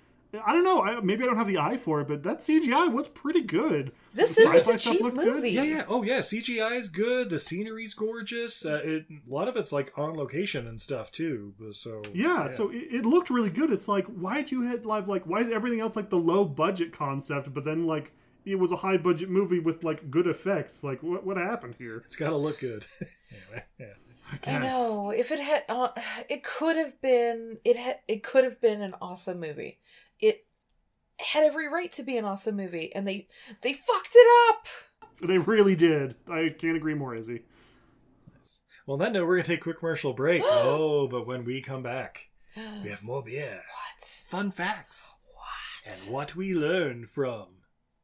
I don't know I, maybe I don't have the eye for it, but that CGI was pretty good. This The isn't a cheap looked good. movie. Yeah, yeah. Oh, yeah. CGI is good. The scenery's gorgeous. Uh, it, a lot of it's like on location and stuff too. but So Yeah, so it, it looked really good. It's like, why did you hit live? Like, why is everything else like the low budget concept, but then like it was a high budget movie with like good effects? Like, what what happened here? it's got to look good. anyway, yeah. I guess. know. If it had, uh, it could have been. It had. It could have been an awesome movie. It had every right to be an awesome movie, and they they fucked it up. They really did. I can't agree more, Izzy. Well, on that note, we're gonna take a quick commercial break. oh, but when we come back, we have more beer, What? fun facts, what, and what we learned from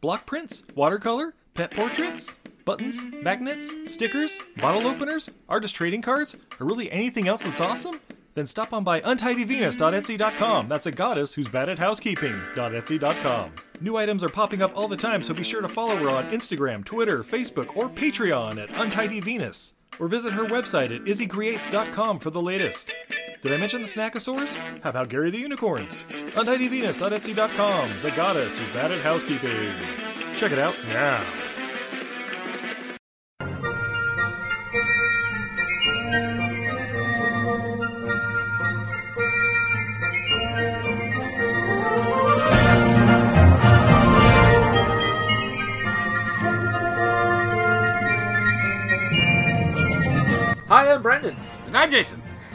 block prints, watercolor, pet portraits, buttons, magnets, stickers, bottle openers, artist trading cards, or really anything else that's awesome? Then stop on by untidyvenus.etsy.com. That's a goddess who's bad at housekeeping.etsy.com. New items are popping up all the time, so be sure to follow her on Instagram, Twitter, Facebook, or Patreon at untidyvenus. Or visit her website at izzycreates.com for the latest. Did I mention the Snackosaurs? How about Gary the Unicorns? Untidyvenus.etsy.com, the goddess who's bad at housekeeping. Check it out now. I'm Brendan, And I'm Jason.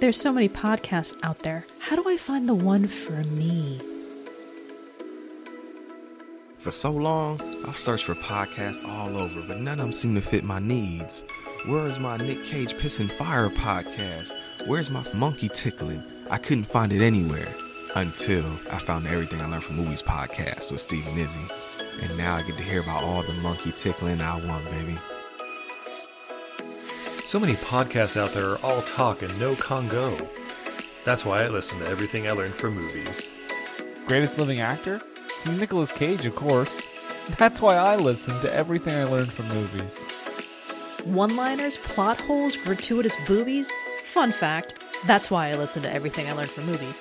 There's so many podcasts out there. How do I find the one for me? For so long, I've searched for podcasts all over, but none of them seem to fit my needs. Where is my Nick Cage Pissing Fire podcast? Where's my monkey tickling? I couldn't find it anywhere. Until I found Everything I Learned from Movies podcast with Steve and Izzy. And now I get to hear about all the monkey tickling I want, baby. So many podcasts out there are all talk and no Congo. That's why I listen to everything I learned from movies. Greatest living actor? Nicolas Cage, of course. That's why I listen to everything I learned from movies. One liners, plot holes, gratuitous boobies. Fun fact that's why I listen to everything I learned from movies.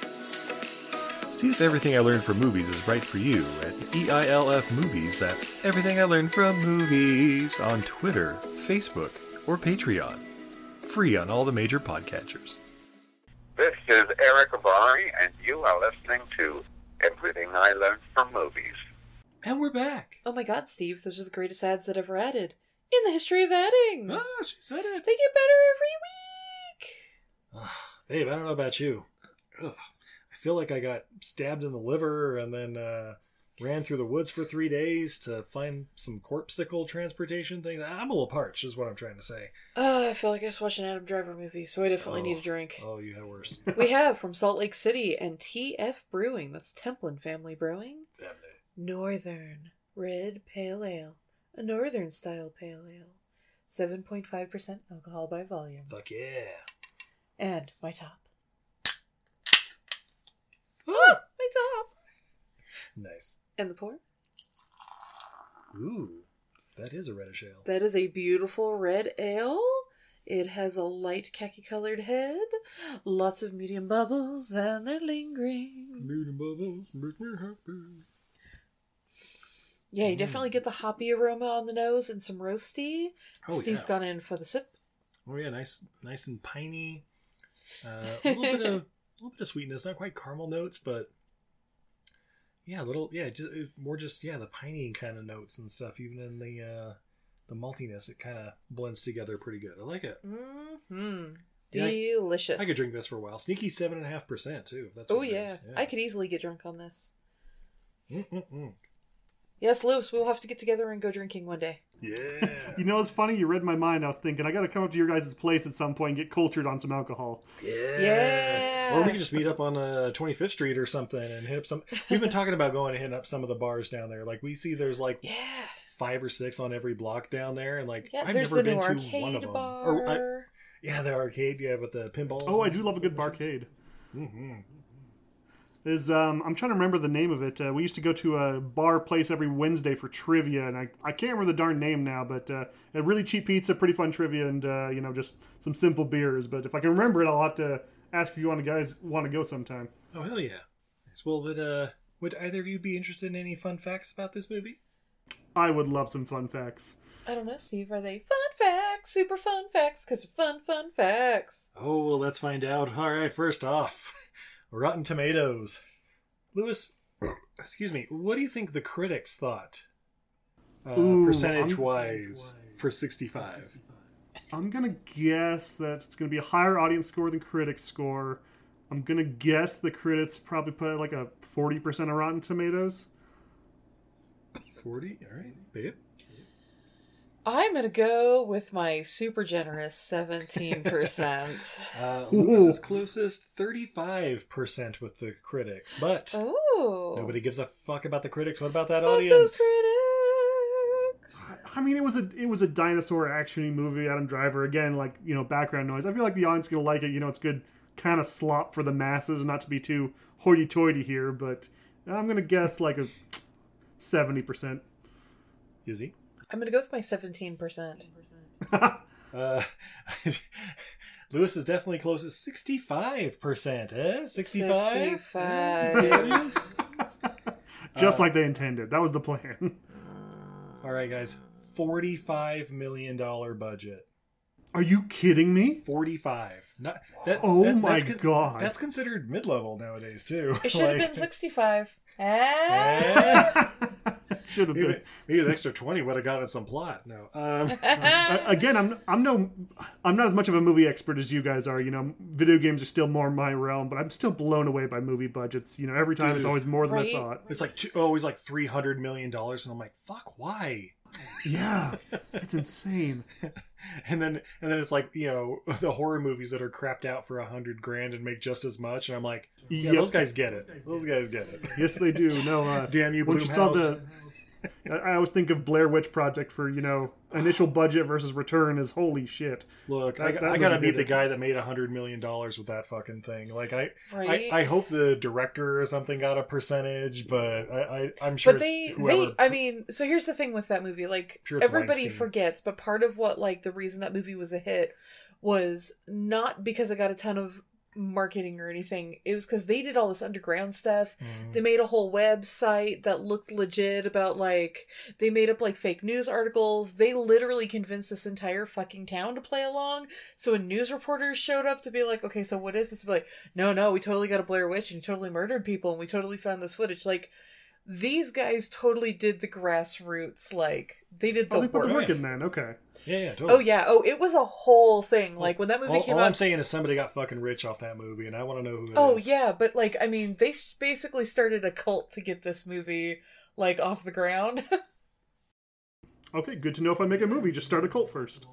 See if everything I learned from movies is right for you at EILF Movies. That's everything I learned from movies on Twitter, Facebook, or Patreon. Free on all the major podcatchers. This is Erick Avari, and you are listening to Everything I Learned from Movies. And we're back. Oh my god, Steve, those are the greatest ads that ever added in the history of adding. Ah, she said it. They get better every week. Babe, I don't know about you. Ugh. I feel like I got stabbed in the liver and then uh, ran through the woods for three days to find some corpsicle transportation things. I'm a little parched, is what I'm trying to say. Uh, I feel like I just watched an Adam Driver movie, so I definitely need a drink. Oh, you had worse. we have from Salt Lake City and TF Brewing. That's Templin Family Brewing. Family. Northern Red Pale Ale. A northern style pale ale. 7.5% alcohol by volume. Fuck yeah. And my top. Ah, my top. Nice. And the pour. Ooh, that is a reddish ale. That is a beautiful red ale. It has a light khaki colored head, lots of medium bubbles, and they're lingering. Medium bubbles make me happy. Yeah, you definitely get the hoppy aroma on the nose and some roasty. Oh, Steve's yeah. gone in for the sip. Oh yeah, nice, nice and piney. Uh, a little bit of a little bit of sweetness, not quite caramel notes, but yeah, a little yeah, just more just yeah, the piney kind of notes and stuff. Even in the uh, the maltiness, it kind of blends together pretty good. I like it. Mm-hmm. Yeah, I- Delicious. I could drink this for a while. Sneaky seven and a half percent too. If that's Oh it yeah. I could easily get drunk on this. Mm-mm-mm. Yes, Lewis, we'll have to get together and go drinking one day. Yeah. You know, it's funny. You read my mind. I was thinking I got to come up to your guys' place at some point and get cultured on some alcohol. Yeah. Yeah. Or we could just meet up on uh, 25th Street or something and hit up some. We've been talking about going and hitting up some of the bars down there. Like we see, there's like yeah. five or six on every block down there, and like Yeah, I've never the been to one of them. bar. Or, I- yeah, the arcade. Yeah, with the pinballs. Oh, I do love a good barcade. Mm-hmm. Is um, I'm trying to remember the name of it. Uh, we used to go to a bar place every Wednesday for trivia, and I, I can't remember the darn name now, but uh, a really cheap pizza, pretty fun trivia, and uh, you know just some simple beers. But if I can remember it, I'll have to ask if you want to guys want to go sometime. Oh hell yeah! Nice. Well, would uh, would either of you be interested in any fun facts about this movie? I would love some fun facts. I don't know, Steve. Are they fun facts? Super fun facts? Because they're fun, fun facts. Oh well, let's find out. All right, first off, Rotten Tomatoes. Lewis, excuse me. What do you think the critics thought, uh, Ooh, percentage I'm- wise, for sixty-five? I'm gonna guess that it's gonna be a higher audience score than critics score. I'm gonna guess the critics probably put like a 40% of Rotten Tomatoes. Forty. All right, babe. I'm going to go with my super generous 17%. Uh, Lewis is closest, thirty-five percent with the critics, but oh. nobody gives a fuck about the critics. What about that Fuck audience? those critics. I mean, it was a it was a dinosaur actiony movie. Adam Driver again, like you know, background noise. I feel like the audience gonna like it. You know, it's good kind of slop for the masses, not to be too hoity-toity here, but I'm gonna guess like a seventy percent. Is he? I'm going to go with my 17%. Uh, Lewis is definitely closest, sixty-five percent. Eh, sixty-five. 65. Just like they intended. That was the plan. All right, guys. Forty-five million dollar budget. Are you kidding me? Forty-five. Not that. Oh that- my that's con- God. That's considered mid-level nowadays too. It should have been 65. Ah. Should have Maybe, been. maybe an extra twenty would have gotten some plot. No. Um, I- again, I'm I'm no I'm not as much of a movie expert as you guys are. You know, video games are still more my realm, but I'm still blown away by movie budgets. You know, every time it's always more than Right. I thought. it's like two, always like three hundred million dollars, and I'm like, fuck, why? Yeah, it's insane. and then and then it's like you know the horror movies that are crapped out for a hundred grand and make just as much, and I'm like, yeah, Yep. those guys get it. Those guys get it. Yes, they do. No, uh, Damn you, Once you saw the, I I always think of Blair Witch Project for you know initial budget versus return is holy shit. Look, That- I, that I gotta movie beat the it. guy that made a hundred million dollars with that fucking thing. Like I, Right. I, I hope the director or something got a percentage, but I, I I'm sure but it's they whoever. they i mean so here's the thing with that movie like Sure everybody Weinstein. forgets but part of what like the reason that movie was a hit was not because it got a ton of marketing or anything it was because they did all this underground stuff. Mm. they made a whole website that looked legit about like they made up like fake news articles. They literally convinced this entire fucking town to play along. So when news reporters showed up to be like okay so what is this? Be like no no we totally got a blair witch and he totally murdered people and we totally found this footage. Like these guys totally did the grassroots like they did the Oh, they put work the work in, man. Okay. yeah, yeah, totally. oh yeah oh it was a whole thing like when that movie all, came all out I'm saying is somebody got fucking rich off that movie, and I want to know who. it Oh is. yeah, but like I mean, they basically started a cult to get this movie like off the ground. Okay, good to know if I make a movie, just start a cult first.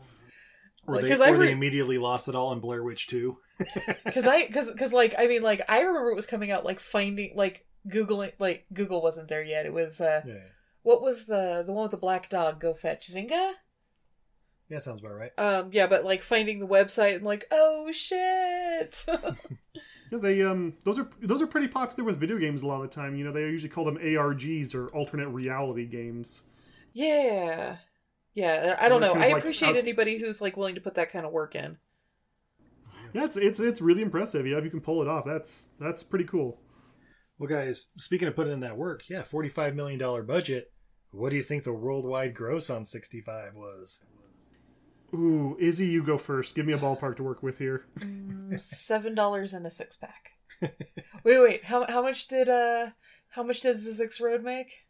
Or, they, 'Cause I or they immediately lost it all in Blair Witch 2. Cuz I cuz cuz like I mean like I remember it was coming out like finding like googling like Google wasn't there yet. It was uh Yeah, what was the the one with the black dog go fetch Zinga. yeah, sounds about right. Um yeah, but like finding the website and like oh shit. Yeah, they um those are those are pretty popular with video games a lot of the time. You know, they usually call them ARGs or alternate reality games. yeah. Yeah, I don't know. I like appreciate outs- anybody who's like willing to put that kind of work in. Yeah, it's it's it's really impressive. Yeah, if you can pull it off, that's that's pretty cool. Well, guys, speaking of putting in that work, yeah, $45 million budget. What do you think the worldwide gross on 65 was? Ooh, Izzy, you go first. Give me a ballpark to work with here. seven dollars and a six pack. wait, wait. How how much did uh how much did Zyzzyx Road make?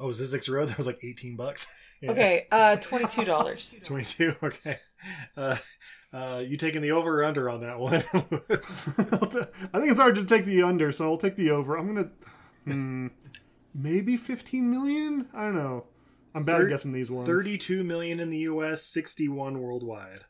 Oh, Zyzzyx Road? That was like 18 bucks. Yeah. Okay, uh twenty two dollars. 22 okay uh uh you taking the over or under on that one I think it's hard to take the under, so I'll take the over. I'm gonna, hmm, maybe 15 million. I don't know. I'm bad Thir- at guessing these ones. 32 million in the us 61 worldwide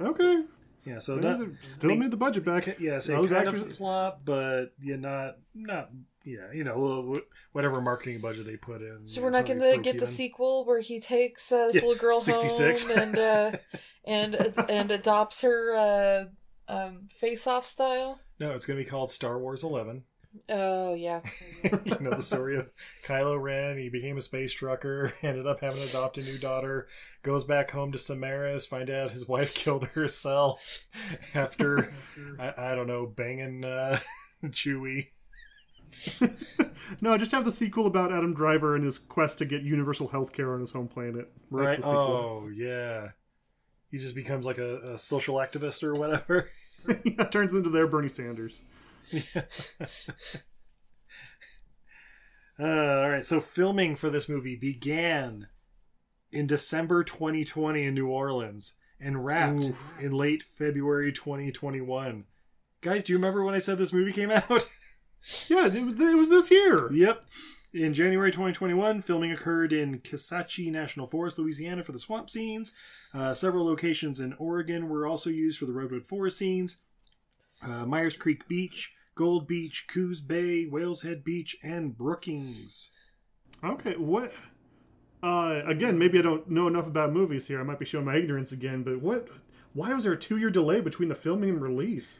Okay. yeah so Well, not, still I mean, made the budget back. yeah so Those kind actors- of a flop but yeah not not yeah you know whatever marketing budget they put in So we're not gonna broke get the sequel where he takes uh, this Yeah, little girl 66. home and uh and and adopts her uh um face off style. no it's gonna be called star wars 11 Oh yeah. you know the story of Kylo Ren. He became a space trucker, ended up having to adopt a new daughter, goes back home to Somaris, find out his wife killed herself after I, I don't know banging uh, Chewie. No, just have the sequel about Adam Driver and his quest to get universal health care on his home planet. Right? Oh yeah. He just becomes like a, a social activist or whatever. yeah, turns into their Bernie Sanders. Uh, all right, so filming for this movie began in December 2020 in New Orleans and wrapped Oof. in late February 2021. Guys, do you remember when I said this movie came out? Yeah, it, was- it was this year. yep. In January 2021, filming occurred in Kisatchie National Forest, Louisiana for the swamp scenes. Uh, several locations in Oregon were also used for the redwood forest scenes. Uh, Myers Creek Beach, Gold Beach, Coos Bay, Whales Head Beach, and Brookings. Okay, what? Uh, again, maybe I don't know enough about movies here. I might be showing my ignorance again, but what? Why was there a two-year delay between the filming and release?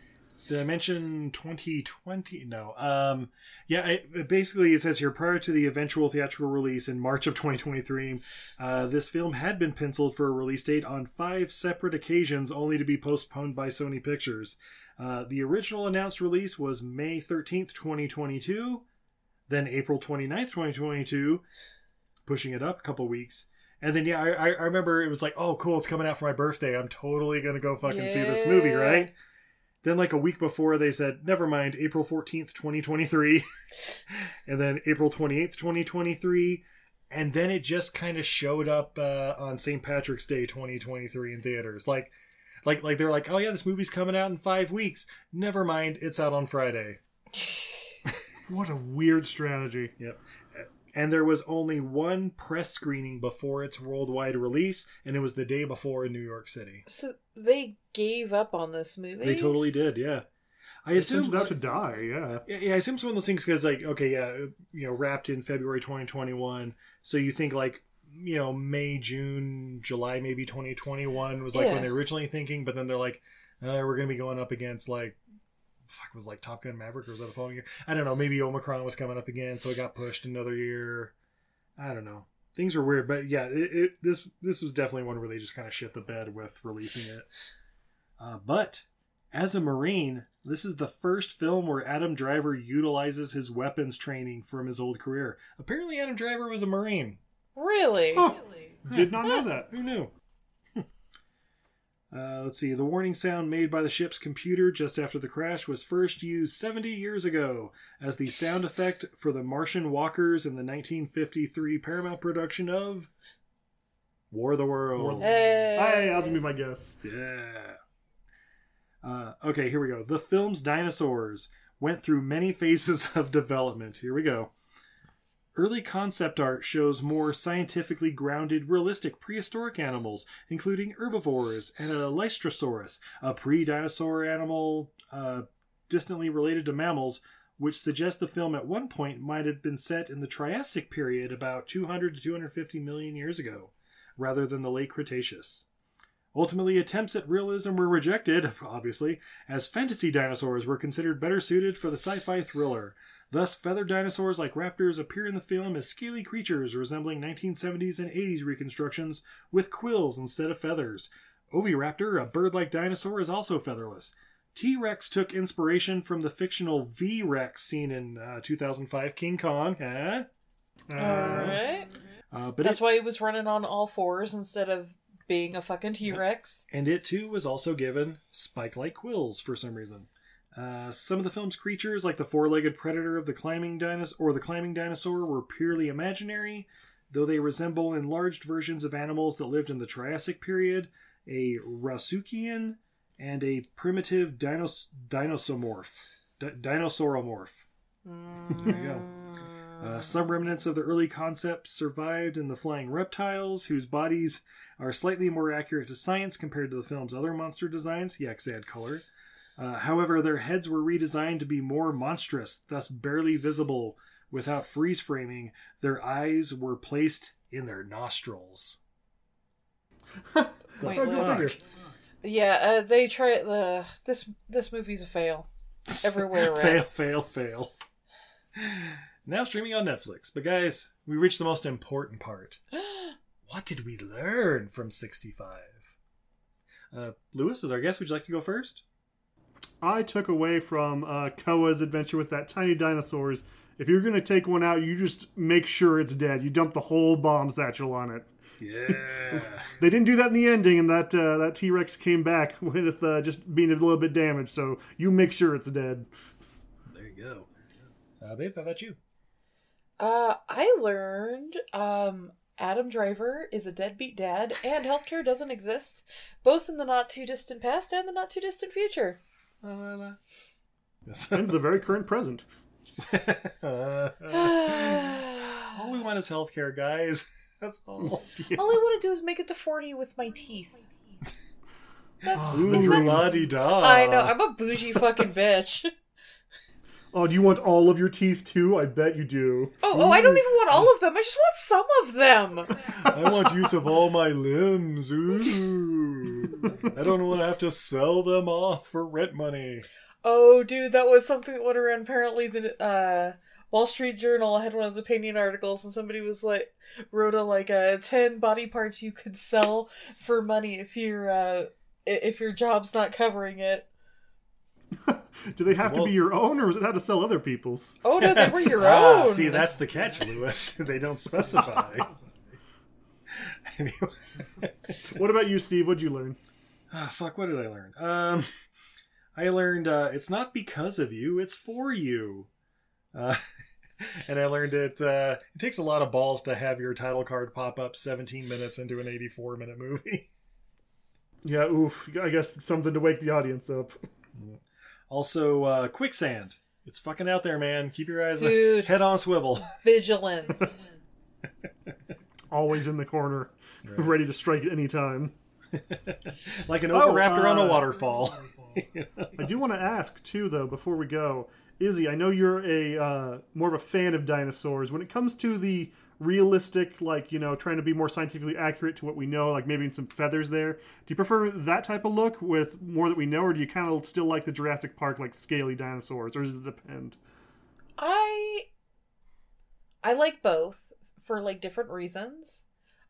Did I mention 2020? No. Um, yeah, it, basically it says here prior to the eventual theatrical release in March of 2023, uh, this film had been penciled for a release date on five separate occasions, only to be postponed by Sony Pictures. Uh, the original announced release was May 13th, 2022, then April 29th, 2022, pushing it up a couple weeks. And then, yeah, I, I I remember it was like, oh, cool, it's coming out for my birthday. I'm totally going to go fucking see this movie, right? Then, like a week before, they said, never mind, April 14th, 2023. and then April 28th, 2023. And then it just kind of showed up uh, on St. Patrick's Day 2023 in theaters. Like, like, like they're like, oh yeah, this movie's coming out in five weeks. Never mind, it's out on Friday. What a weird strategy. Yep. And there was only one press screening before its worldwide release, and it was the day before in New York City. So they gave up on this movie. They totally did, yeah. I They sent assume it out to die, yeah. Yeah, yeah, I assume it's one of those things because, like, okay, yeah, you know, wrapped in February 2021. So you think, like, you know, May, June, July, maybe 2021 was like Yeah. when they were originally thinking, but then they're like, uh, we're going to be going up against, like, fuck, was like Top Gun Maverick or was that the following year? I don't know. Maybe Omicron was coming up again, so it got pushed another year. I don't know. Things were weird, but yeah, it, it this this was definitely one where they just kind of shit the bed with releasing it. Uh, but as a Marine, this is the first film where Adam Driver utilizes his weapons training from his old career. Apparently, Adam Driver was a Marine. Really? Did not know that. Who knew? Uh, let's see. The warning sound made by the ship's computer just after the crash was first used 70 years ago as the sound effect for the Martian Walkers in the 1953 Paramount production of War of the Worlds. Hey. Hey, that was gonna be my guess. Yeah. Uh, okay, here we go. The film's dinosaurs went through many phases of development. Here we go. Early concept art shows more scientifically grounded, realistic prehistoric animals, including herbivores and a Lystrosaurus, a pre dinosaur animal uh, distantly related to mammals, which suggests the film at one point might have been set in the Triassic period about 200 to 250 million years ago, rather than the late Cretaceous. Ultimately, attempts at realism were rejected, obviously, as fantasy dinosaurs were considered better suited for the sci fi thriller. Thus, feathered dinosaurs like raptors appear in the film as scaly creatures resembling 1970s and 80s reconstructions with quills instead of feathers. Oviraptor, a bird like dinosaur, is also featherless. T Rex took inspiration from the fictional V Rex seen in uh, 2005 King Kong. Huh? All right. Uh, but That's it- why he was running on all fours instead of being a fucking T Rex. And it too was also given spike like quills for some reason. Uh, some of the film's creatures, like the four legged predator of the climbing dinosaur or the climbing dinosaur, were purely imaginary, though they resemble enlarged versions of animals that lived in the Triassic period, a rauisuchian, and a primitive dinos- dinosauromorph. Di- dinosauromorph. there you go. Uh, some remnants of the early concepts survived in the flying reptiles, whose bodies are slightly more accurate to science compared to the film's other monster designs. Yeah, they had color. Uh, however, their heads were redesigned to be more monstrous, thus barely visible without freeze framing. Their eyes were placed in their nostrils. The Wait, fuck? Yeah, uh, they try the this this movie's a fail everywhere. around. fail, fail, fail. Now streaming on Netflix. But guys, we reached the most important part. what did we learn from 65? Uh, Lewis, as our guest, would you like to go first? I took away from uh, Koa's adventure with that tiny dinosaurs. If you're gonna take one out, you just make sure it's dead. You dump the whole bomb satchel on it. Yeah. They didn't do that in the ending, and that uh, that T Rex came back with uh, just being a little bit damaged. So you make sure it's dead. there you go. Uh, babe, how about you? Uh, I learned um, Adam Driver is a deadbeat dad, and healthcare doesn't exist, both in the not too distant past and the not too distant future. La, la, la. and the very current present. Uh, all we want is healthcare, guys. That's all. All I want to do is make it to forty with my teeth. That's, Ooh, that's- la di da. I know I'm a bougie fucking bitch. Oh, do you want all of your teeth too? I bet you do. Oh, oh, I don't even want all of them. I just want some of them. I want use of all my limbs. Ooh. I don't want to have to sell them off for rent money. Oh, dude, that was something that went around. Apparently, the uh, Wall Street Journal had one of those opinion articles, and somebody was like, wrote a like a ten body parts you could sell for money if your uh, if your job's not covering it. Do they have to Well- be your own, or is it how to sell other people's? Oh no, they were your Ah, own. see, that's the catch, Lewis. they don't specify. anyway. What about you, Steve? What'd you learn? Ah, fuck, what did I learn? Um, I learned uh, it's not because of you, it's for you. Uh, and I learned it, uh, it takes a lot of balls to have your title card pop up 17 minutes into an 84 minute movie. Yeah, oof. I guess something to wake the audience up. Also, uh, quicksand. It's fucking out there, man. Keep your eyes Dude. head on swivel. Vigilance. Always in the corner, ready to strike at any time. like an Oh, Oviraptor on a uh, waterfall. I do want to ask too, though, before we go, Izzy. I know you're a uh, more of a fan of dinosaurs. When it comes to the realistic, like you know, trying to be more scientifically accurate to what we know, like maybe in some feathers there. Do you prefer that type of look with more that we know, or do you kind of still like the Jurassic Park like scaly dinosaurs, or does it depend? I I like both for like different reasons.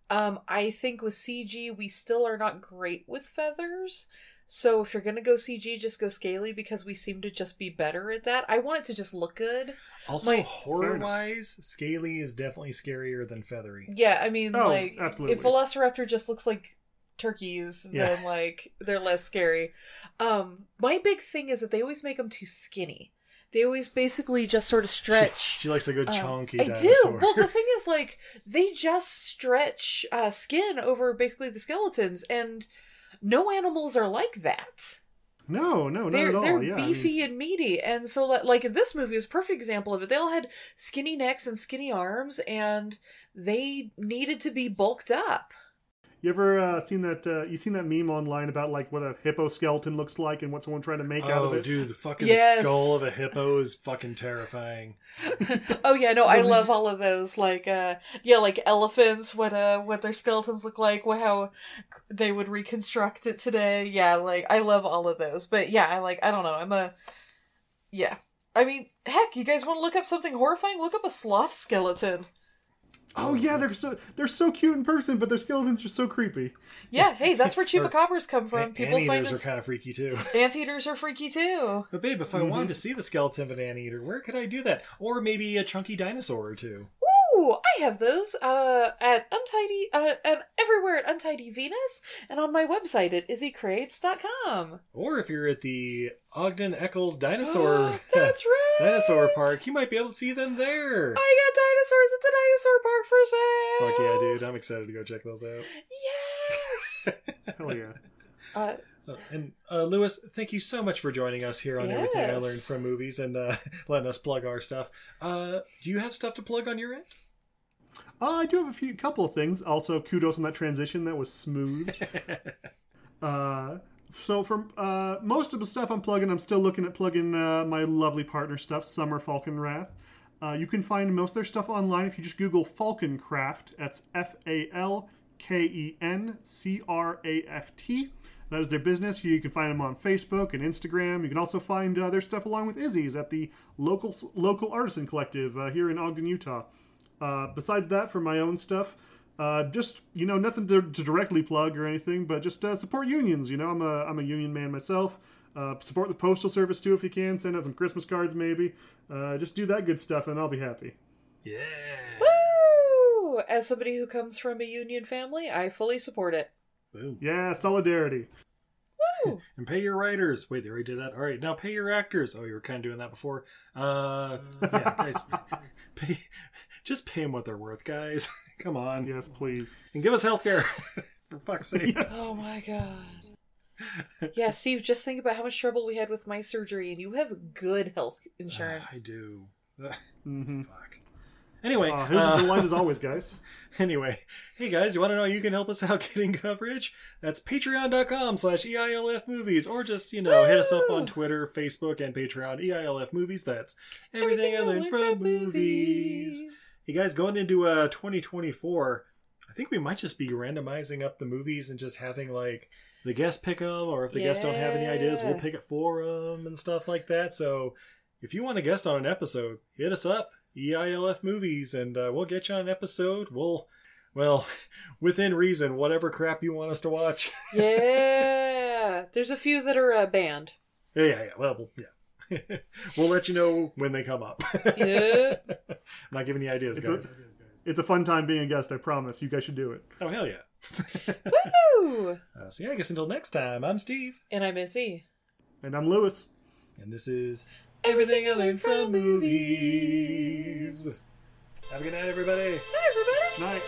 Um, I think with CG we still are not great with feathers. So if you're gonna go CG, just go scaly because we seem to just be better at that. I want it to just look good. Also, My- horror wise, Scaly is definitely scarier than Feathery. Yeah, I mean, Oh, like absolutely. if Velociraptor just looks like turkeys, Yeah. then like they're less scary. Um, my big thing is that they always make them too skinny. They always basically just sort of stretch. She likes a good Um, chonky I dinosaur. do. Well, the thing is, like, they just stretch uh, skin over basically the skeletons, and no animals are like that. No, no, not they're at all. they're yeah, I mean- beefy and meaty, and so like, like this movie is a perfect example of it. They all had skinny necks and skinny arms, and they needed to be bulked up. You ever uh, seen that? Uh, you seen that meme online about like what a hippo skeleton looks like and what someone trying to make out of Oh, it? dude, the fucking Yes. skull of a hippo is fucking terrifying. Oh yeah, no, I love all of those. Like, uh, yeah, like elephants. What uh, what their skeletons look like. How they would reconstruct it today. Yeah, like I love all of those. But yeah, I like. I don't know. I'm a. Yeah, I mean, heck, you guys want to look up something horrifying? Look up a sloth skeleton. Oh yeah, they're so they're so cute in person, but their skeletons are so creepy. Yeah, hey, that's where chupacabras come from. People find Anteaters are us. kind of freaky too. Anteaters are freaky too. But babe, if I Mm-hmm. wanted to see the skeleton of an anteater, where could I do that? Or maybe a chunky dinosaur or two. Ooh, I have those uh, at Untidy, uh, and everywhere at Untidy Venus, and on my website at izzycrates.com. Or if you're at the Ogden Eccles Dinosaur That's right. Dinosaur Park, you might be able to see them there. I got dinosaurs at the dinosaur park for sale. Fuck yeah, dude! I'm excited to go check those out. Yes. Hell yeah. Uh, Uh, and uh, Lewis, thank you so much for joining us here on everything I learned from movies and uh, letting us plug our stuff. Uh, do you have stuff to plug on your end? Uh, I do have a few couple of things. Also, kudos on that transition. That was smooth. uh, so for uh, most of the stuff I'm plugging, I'm still looking at plugging uh, my lovely partner stuff, Summer Falkenrath. Uh, you can find most of their stuff online if you just Google Falkencraft. That's F A L K E N C R A F T. That is their business. You can find them on Facebook and Instagram. You can also find uh, their stuff along with Izzy's at the local local artisan collective uh, here in Ogden, Utah. Uh, besides that, for my own stuff, uh, just you know, nothing to, to directly plug or anything, but just uh, support unions. You know, I'm a I'm a union man myself. Uh, support the postal service too if you can. Send out some Christmas cards maybe. Uh, just do that good stuff, and I'll be happy. Yeah. woo! As somebody who comes from a union family, I fully support it. Boom. Yeah, solidarity. Woo! And pay your writers. Wait, they already did that. All right, now pay your actors. Oh, you were kind of doing that before. Uh, yeah, guys, pay, just pay them what they're worth, guys. Come on. Yes, please. And give us healthcare. For fuck's sake. Oh my god. Yeah, Steve, just think about how much trouble we had with my surgery, and you have good health insurance. I do. Mm-hmm. Fuck. Anyway, Uh, here's uh, the line as always, guys. Anyway, hey guys, you want to know how you can help us out getting coverage? That's patreon.com slash EILF movies, or just, you know, hit us up on Twitter, Facebook, and Patreon, EILF movies. That's everything, I learned from movies. Hey guys, going into uh, 2024, I think we might just be randomizing up the movies and just having, like, the guests pick them, or if the guests don't have any ideas, we'll pick it for them and stuff like that. So if you want a guest on an episode, hit us up, EILF Movies, and uh, we'll get you on an episode. We'll, well, within reason, whatever crap you want us to watch. Yeah, there's a few that are uh, banned. yeah, yeah, yeah. Well, we'll- yeah. we'll let you know when they come up. Yeah. I'm not giving you ideas, It's guys. a, it's a fun time being a guest. I promise. You guys should do it. Oh, hell yeah. Woo! Uh, so, yeah, I guess until next time, I'm Steve. And I'm Izzy. And I'm Lewis. And this is Everything I Learned from Movies. Have a good night, everybody. Hi, everybody. Night.